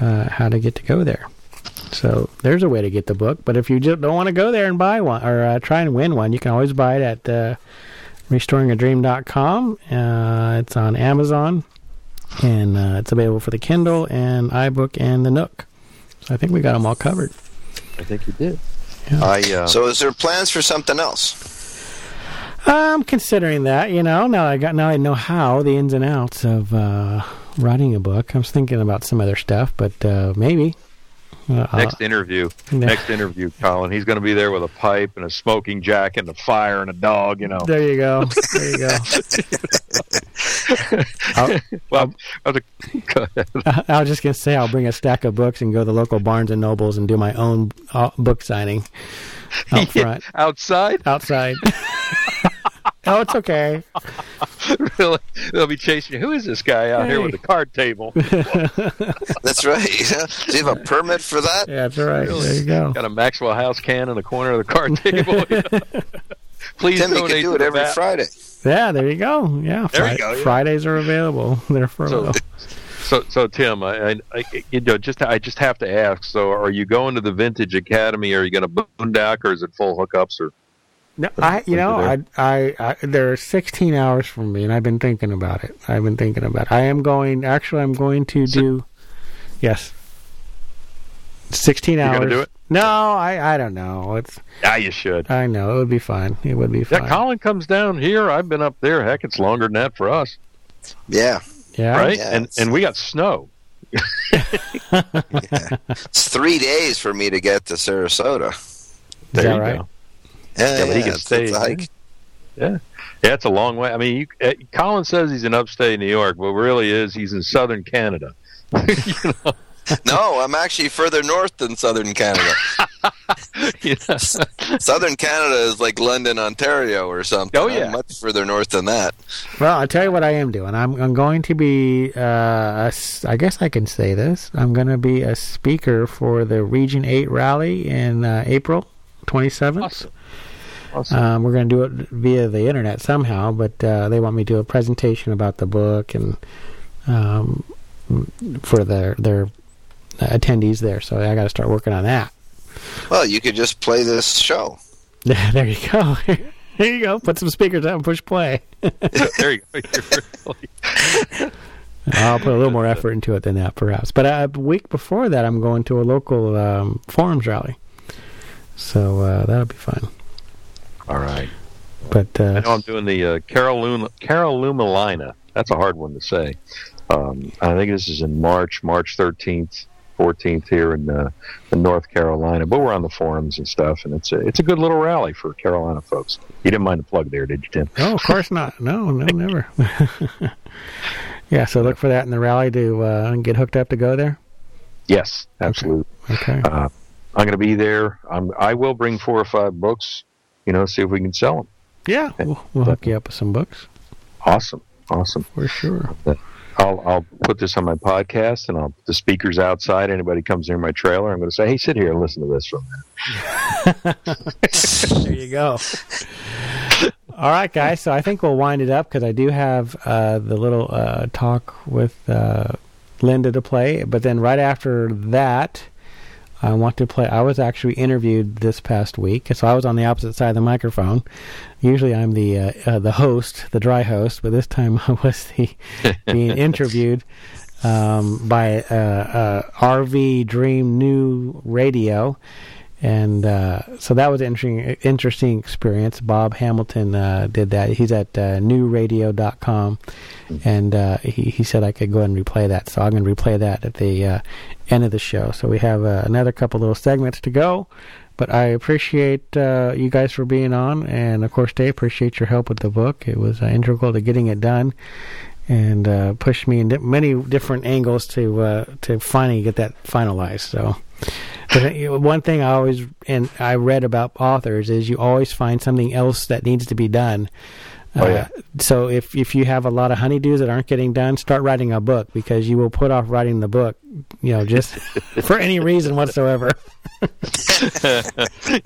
uh, how to get to go there. So there's a way to get the book. But if you just don't want to go there and buy one or uh, try and win one, you can always buy it at uh, restoringadream.com. Uh, it's on Amazon and uh, it's available for the Kindle and iBook and the Nook. So I think we got them all covered. I think you did. Yeah. I uh, So, is there plans for something else? I'm considering that, you know. Now I got now I know how the ins and outs of uh, writing a book. I was thinking about some other stuff, but uh, maybe. Uh, Next interview, next interview, Colin. He's going to be there with a pipe and a smoking jacket and a fire and a dog. You know. There you go. There you go. I'll- Well, I was go ahead. I was just gonna say I'll bring a stack of books and go to the local Barnes and Nobles and do my own uh, book signing out front, outside. outside. Oh, it's okay. really, they'll be chasing you. Who is this guy out here with the card table? That's right. Do you have a permit for that? Yeah, that's all right. There you go. Got a Maxwell House can in the corner of the card table. Please Tim, you donate can do it every VAT. Friday. Yeah, there you go. Yeah, There you go, yeah. Fridays are available. They're for So, so, so Tim, I, I, I, you know, just I just have to ask. So, are you going to the Vintage Academy? Are you going to boondock, or is it full hookups? Or No, I, you know, I, There. I, I, there are 16 hours for me, and I've been thinking about it. I've been thinking about. It. I am going. Actually, I'm going to do. Yes. 16 You hours. gonna do it? No, I, I don't know. It's. yeah, you should. I know it would be fine. It would be fine. Yeah, Colin comes down here. I've been up there. Heck, it's longer than that for us, Yeah. yeah. right? Yeah, and and we got snow. It's three days for me to get to Sarasota. Is There that you right? go. Yeah, Yeah, but he can it's- stay. it's a hike. Yeah, it's a long way. I mean, you, uh, Colin says he's in upstate New York, but really is he's in southern Canada. you know, No, I'm actually further north than southern Canada. you southern Canada is like London, Ontario, or something. Oh, I'm yeah. much further north than that. Well, I'll tell you what I am doing. I'm, I'm going to be, uh, a s- I guess I can say this. I'm going to be a speaker for the Region 8 rally in uh, April 27th. Awesome. Awesome. Um, we're going to do it via the internet somehow, but uh, they want me to do a presentation about the book and um, for their their attendees there. So I got to start working on that. Well, you could just play this show. there you go. there you go. Put some speakers out and push play. there you go. I'll put a little more effort into it than that, perhaps. But uh, a week before that, I'm going to a local um, forums rally, so uh, that'll be fun. All right. But I uh, know I'm doing the uh, Carolina, Carolina. That's a hard one to say. Um, I think this is in March, March 13th, 14th here in, uh, in North Carolina. But we're on the forums and stuff, and it's a it's a good little rally for Carolina folks. You didn't mind the plug there, did you, Tim? oh, of course not. No, no, never. yeah, so look for that in the rally to uh, get hooked up to go there. Yes, absolutely. Okay. Uh, I'm going to be there. I'm, I will bring four or five books. You know, see if we can sell them. Yeah, we'll, we'll hook you up with some books Awesome, awesome. for sure. I'll I'll put this on my podcast, and I'll the speakers outside. Anybody comes near my trailer, I'm going to say, "Hey, sit here and listen to this from There you go. All right, guys. So I think we'll wind it up because I do have uh, the little uh, talk with uh, Linda to play. But then right after that, I want to play. I was actually interviewed this past week, so I was on the opposite side of the microphone. Usually, I'm the uh, uh, the host, the dry host, but this time I was the being interviewed um, by uh, uh, RV Dream New Radio, and uh, so that was an interesting interesting experience. Bob Hamilton uh, did that. He's at uh, newradio.com, and uh, he he said I could go ahead and replay that. So I'm going to replay that at the uh, end of the show. So we have uh, another couple little segments to go. But I appreciate uh, you guys for being on, and of course, Dave, appreciate your help with the book. It was uh, integral to getting it done, and uh, pushed me in di- many different angles to uh, to finally get that finalized. So, but, uh, one thing I always and I read about authors is you always find something else that needs to be done. Oh, yeah. Uh, so if if you have a lot of honeydews that aren't getting done, start writing a book because you will put off writing the book, you know, just for any reason whatsoever.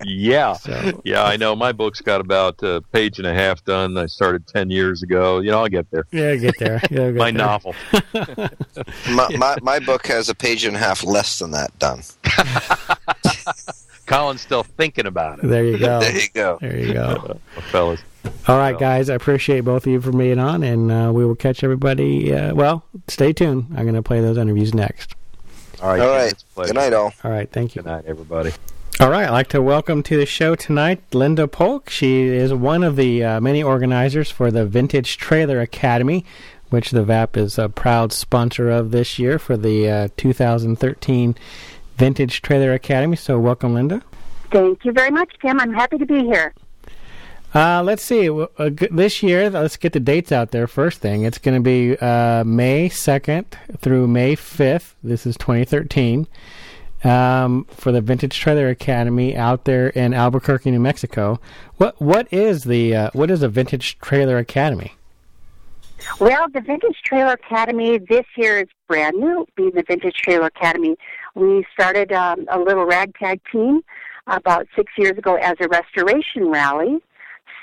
yeah, So- yeah. I know my book's got about a page and a half done. I started ten years ago. You know, I'll get there. Yeah, get there. Yeah, get My there. novel. My, my, my book has a page and a half less than that done. Colin's still thinking about it, There you go. There you go. There you go. fellas. All right, guys. I appreciate both of you for being on, and uh, we will catch everybody. Uh, well, stay tuned. I'm going to play those interviews next. All right. All Tim, right. it's a pleasure. Good night, all. All right. Thank you. Good night, everybody. All right, I'd like to welcome to the show tonight Linda Polk. She is one of the uh, many organizers for the Vintage Trailer Academy, which the VAP is a proud sponsor of this year for the uh, 2013 Vintage Trailer Academy. So, welcome, Linda. Thank you very much, Tim. I'm happy to be here. Uh, let's see. Uh, this year, let's get the dates out there. First thing, it's going to be uh, May 2nd through May 5th. This is 2013 um, for the Vintage Trailer Academy out there in Albuquerque, New Mexico. What what is the uh, what is a Vintage Trailer Academy? Well, the Vintage Trailer Academy this year is brand new, being the Vintage Trailer Academy. We started um, a little ragtag team about six years ago as a restoration rally.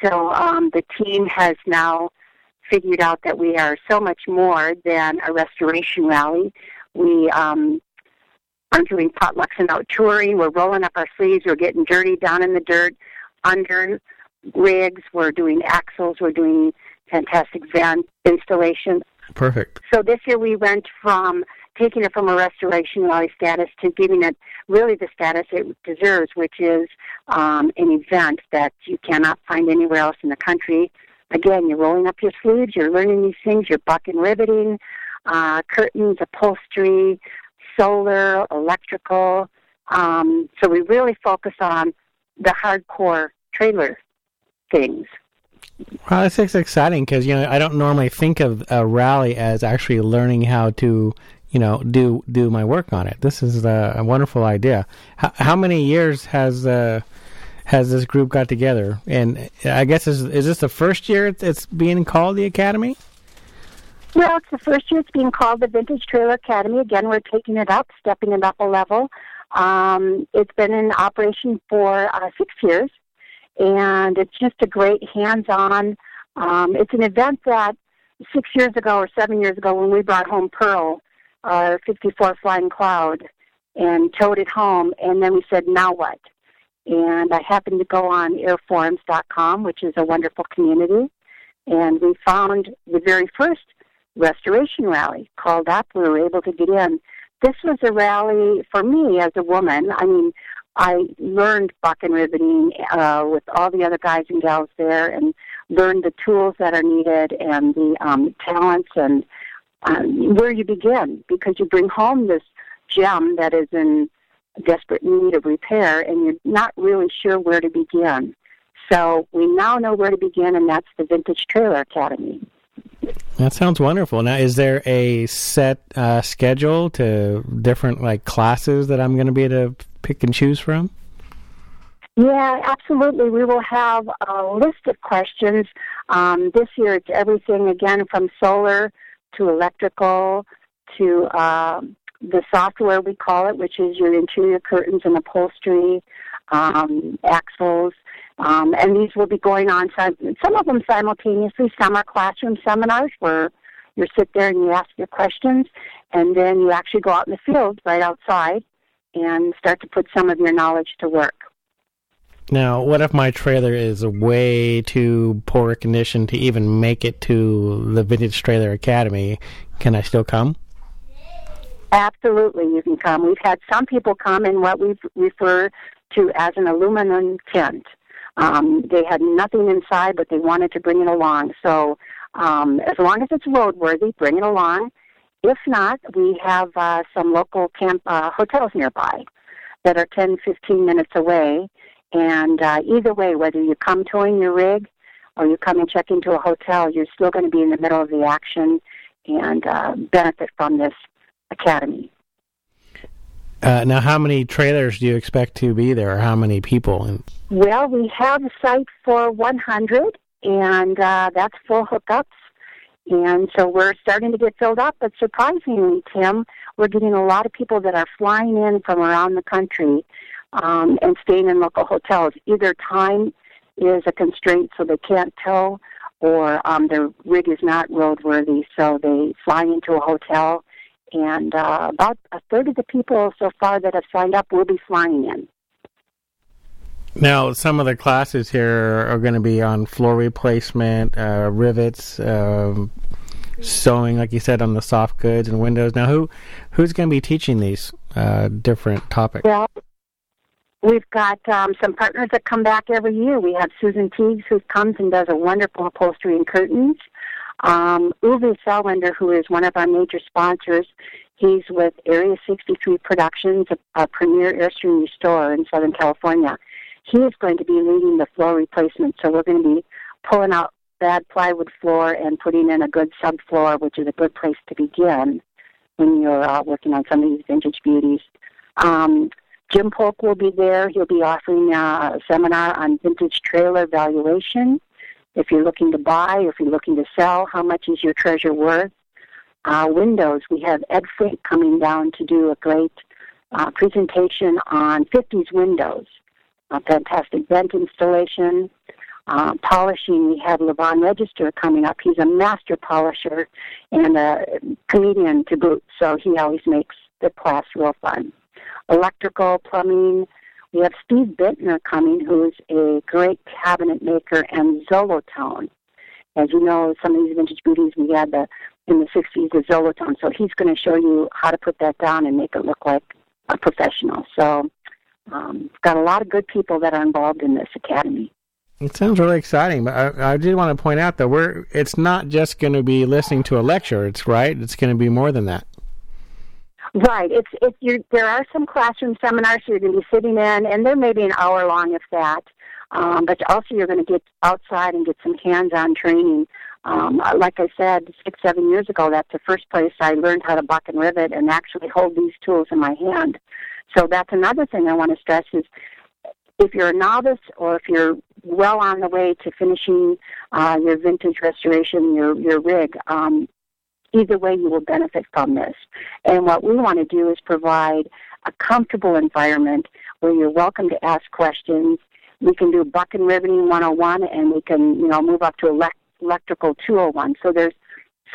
So um, the team has now figured out that we are so much more than a restoration rally. We um, are doing potlucks and out touring. We're rolling up our sleeves. We're getting dirty down in the dirt under rigs. We're doing axles. We're doing Fantastic Fan installation. Perfect. So this year we went from taking it from a restoration rally status to giving it really the status it deserves, which is um, an event that you cannot find anywhere else in the country. Again, you're rolling up your sleeves, you're learning these things, you're buck and riveting, uh, curtains, upholstery, solar, electrical. Um, so we really focus on the hardcore trailer things. Well, this is exciting because you know I don't normally think of a rally as actually learning how to you know do do my work on it. This is a, a wonderful idea. How, many years has uh, has this group got together? And I guess is is this the first year it's, it's being called the Academy? Well, it's the first year it's being called the Vintage Trailer Academy. Again, we're taking it up, stepping it up a level. Um, it's been in operation for uh, six years, and it's just a great hands-on. Um, it's an event that six years ago or seven years ago, when we brought home Pearl, our 54 Flying Cloud, and towed it home, and then we said, now what? And I happened to go on airforums.com, which is a wonderful community, and we found the very first restoration rally called up. We were able to get in. This was a rally for me as a woman. I mean, I learned buck and riveting uh, with all the other guys and gals there, and learned the tools that are needed and the um, talents and um, where you begin because you bring home this gem that is in desperate need of repair, and you're not really sure where to begin. So we now know where to begin, and that's the Vintage Trailer Academy. That sounds wonderful. Now, is there a set uh, schedule to different like classes that I'm going to be able to pick and choose from? Yeah, absolutely. We will have a list of questions. Um, this year, it's everything again from solar to electrical to um, the software we call it, which is your interior curtains and upholstery, um, axles, um, and these will be going on. sim- Some of them simultaneously. Some are classroom seminars where you sit there and you ask your questions, and then you actually go out in the field right outside and start to put some of your knowledge to work. Now, what if my trailer is way too poor condition to even make it to the Vintage Trailer Academy? Can I still come? Absolutely, you can come. We've had some people come in what we refer to as an aluminum tent. Um, they had nothing inside, but they wanted to bring it along. So, um, as long as it's roadworthy, bring it along. If not, we have uh, some local camp uh, hotels nearby that are 10, 15 minutes away. And uh, either way, whether you come towing your rig or you come and check into a hotel, you're still going to be in the middle of the action and uh, benefit from this academy. Uh, now, how many trailers do you expect to be there, or how many people? Well, we have a site for 100, and uh, that's full hookups. And so we're starting to get filled up, but surprisingly, Tim, we're getting a lot of people that are flying in from around the country um, and staying in local hotels. Either time is a constraint, so they can't tow, or um, their rig is not roadworthy, so they fly into a hotel. And uh, about a third of the people so far that have signed up will be flying in. now, some of the classes here are going to be on floor replacement, uh, rivets, um, sewing, like you said, on the soft goods and windows. Now, who who's going to be teaching these uh, different topics? Well, we've got um, some partners that come back every year. We have Susan Teagues, who comes and does a wonderful upholstery and curtains. Um, Uwe Selwender, who is one of our major sponsors, he's with Area 63 Productions, a, a premier Airstream restorer in Southern California. He is going to be leading the floor replacement, so we're going to be pulling out bad plywood floor and putting in a good subfloor, which is a good place to begin when you're uh, working on some of these vintage beauties. Um, Jim Polk will be there. He'll be offering a seminar on vintage trailer valuation. If you're looking to buy, if you're looking to sell, how much is your treasure worth? Uh, windows, we have Ed Fink coming down to do a great uh, presentation on 50s windows. A fantastic vent installation. Uh, polishing, we have Levon Register coming up. He's a master polisher and a comedian to boot, so he always makes the class real fun. Electrical, plumbing, we have Steve Bittner coming, who's a great cabinet maker and Zolatone. As you know, some of these vintage beauties we had the in the 60s the Zolatone, so he's going to show you how to put that down and make it look like a professional. So, um, got a lot of good people that are involved in this academy. It sounds really exciting, but I, I did want to point out that we're it's not just going to be listening to a lecture. It's right. It's going to be more than that. Right. It's if you there are some classroom seminars you're going to be sitting in, and they're maybe an hour long, if that. Um, but also you're going to get outside and get some hands-on training. Um, uh, like I said, six seven years ago, that's the first place I learned how to buck and rivet and actually hold these tools in my hand. So that's another thing I want to stress is if you're a novice or if you're well on the way to finishing uh, your vintage restoration, your your rig, um, either way you will benefit from this. And what we want to do is provide a comfortable environment where you're welcome to ask questions. We can do buck and riveting 101 and we can, you know, move up to elect- electrical 201. So there's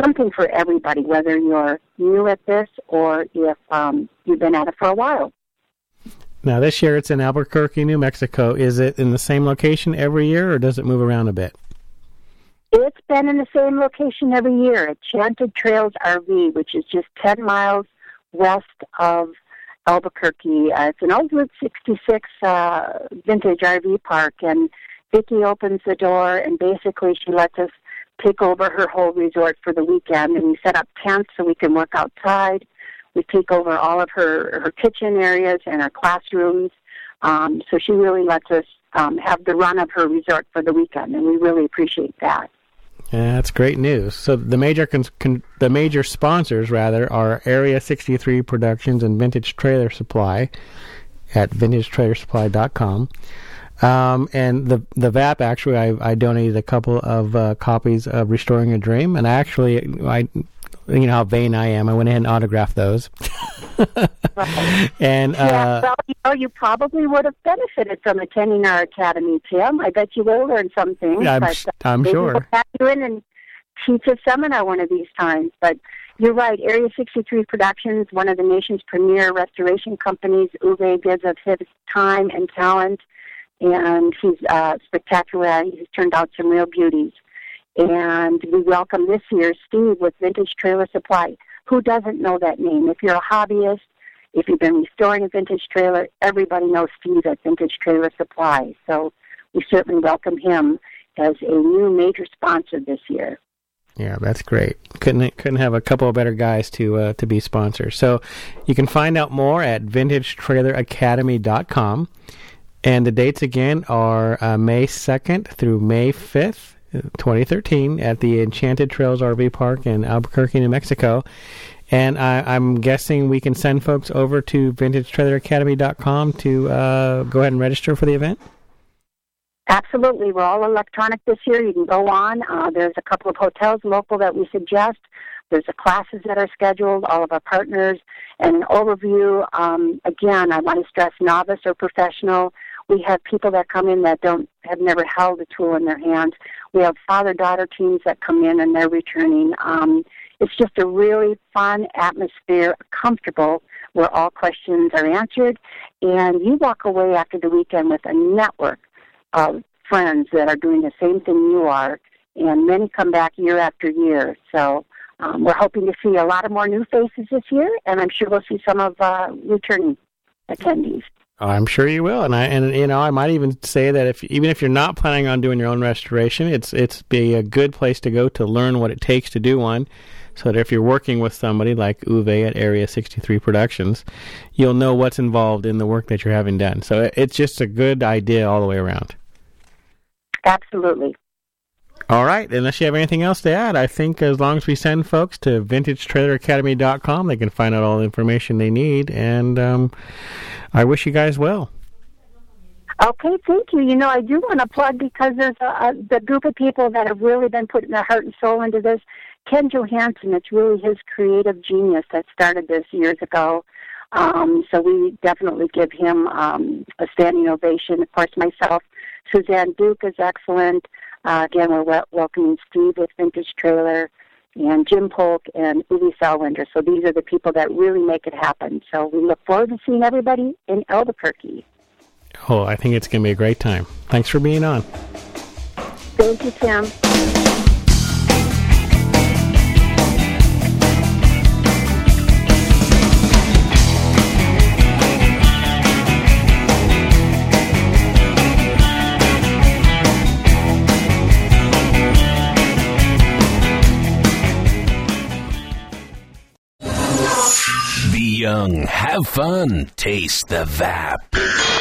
something for everybody, whether you're new at this or if um, you've been at it for a while. Now this year it's in Albuquerque, New Mexico. Is it in the same location every year, or does it move around a bit? It's been in the same location every year at Enchanted Trails RV, which is just 10 miles west of Albuquerque. Uh, it's an old Route 66 uh, vintage RV park, and Vicki opens the door, and basically she lets us take over her whole resort for the weekend, and we set up tents so we can work outside. We take over all of her her kitchen areas and her classrooms. Um, so she really lets us um, have the run of her resort for the weekend, and we really appreciate that. Yeah, that's great news. So the major con- the major sponsors rather are Area 63 Productions and Vintage Trailer Supply at vintagetrailersupply.com. Um, and the the VAP actually, I, I donated a couple of uh, copies of Restoring a Dream, and actually I you know how vain I am. I went ahead and autographed those. and yeah, uh, well, you know, you probably would have benefited from attending our academy, Tim. I bet you will learn some things. I'm, but, uh, I'm sure. We'll have you in and teach a seminar one of these times. But you're right. Area 63 Productions, one of the nation's premier restoration companies. Uwe gives of his time and talent, and he's uh, spectacular. He's turned out some real beauties. And we welcome this year Steve with Vintage Trailer Supply. Who doesn't know that name? If you're a hobbyist, if you've been restoring a vintage trailer, everybody knows Steve at Vintage Trailer Supply. So we certainly welcome him as a new major sponsor this year. Yeah, that's great. Couldn't couldn't have a couple of better guys to uh, to be sponsors. So you can find out more at vintagetraileracademy.com. And the dates again are uh, May 2nd through May 5th, uh, 2013, at the Enchanted Trails RV Park in Albuquerque, New Mexico. And I, I'm guessing we can send folks over to vintagetraileracademy.com to uh, go ahead and register for the event. Absolutely. We're all electronic this year. You can go on. Uh, there's a couple of hotels local that we suggest. There's the classes that are scheduled, all of our partners, and an overview. Um, again, I want to stress novice or professional. We have people that come in that don't have never held a tool in their hands. We have father-daughter teams that come in and they're returning. Um, it's just a really fun atmosphere, comfortable, where all questions are answered, and you walk away after the weekend with a network of friends that are doing the same thing you are, and many come back year after year. So um, we're hoping to see a lot of more new faces this year, and I'm sure we'll see some of uh, returning attendees. I'm sure you will, and I and you know I might even say that if even if you're not planning on doing your own restoration, it's it's be a good place to go to learn what it takes to do one, so that if you're working with somebody like Uwe at Area 63 Productions, you'll know what's involved in the work that you're having done. So it- it's just a good idea all the way around. Absolutely. All right, unless you have anything else to add, I think as long as we send folks to vintagetraileracademy.com, they can find out all the information they need. And um, I wish you guys well. Okay, thank you. You know, I do want to plug because there's a, a, the group of people that have really been putting their heart and soul into this. Ken Johansson, it's really his creative genius that started this years ago. Um, so we definitely give him um, a standing ovation. Of course, myself, Suzanne Duke is excellent. Uh, again, we're wel- welcoming Steve with Vintage Trailer and Jim Polk and Uwe Selwinder. So these are the people that really make it happen. So we look forward to seeing everybody in Albuquerque. Oh, I think it's going to be a great time. Thanks for being on. Thank you, Tim. Young, have fun, taste the VAP.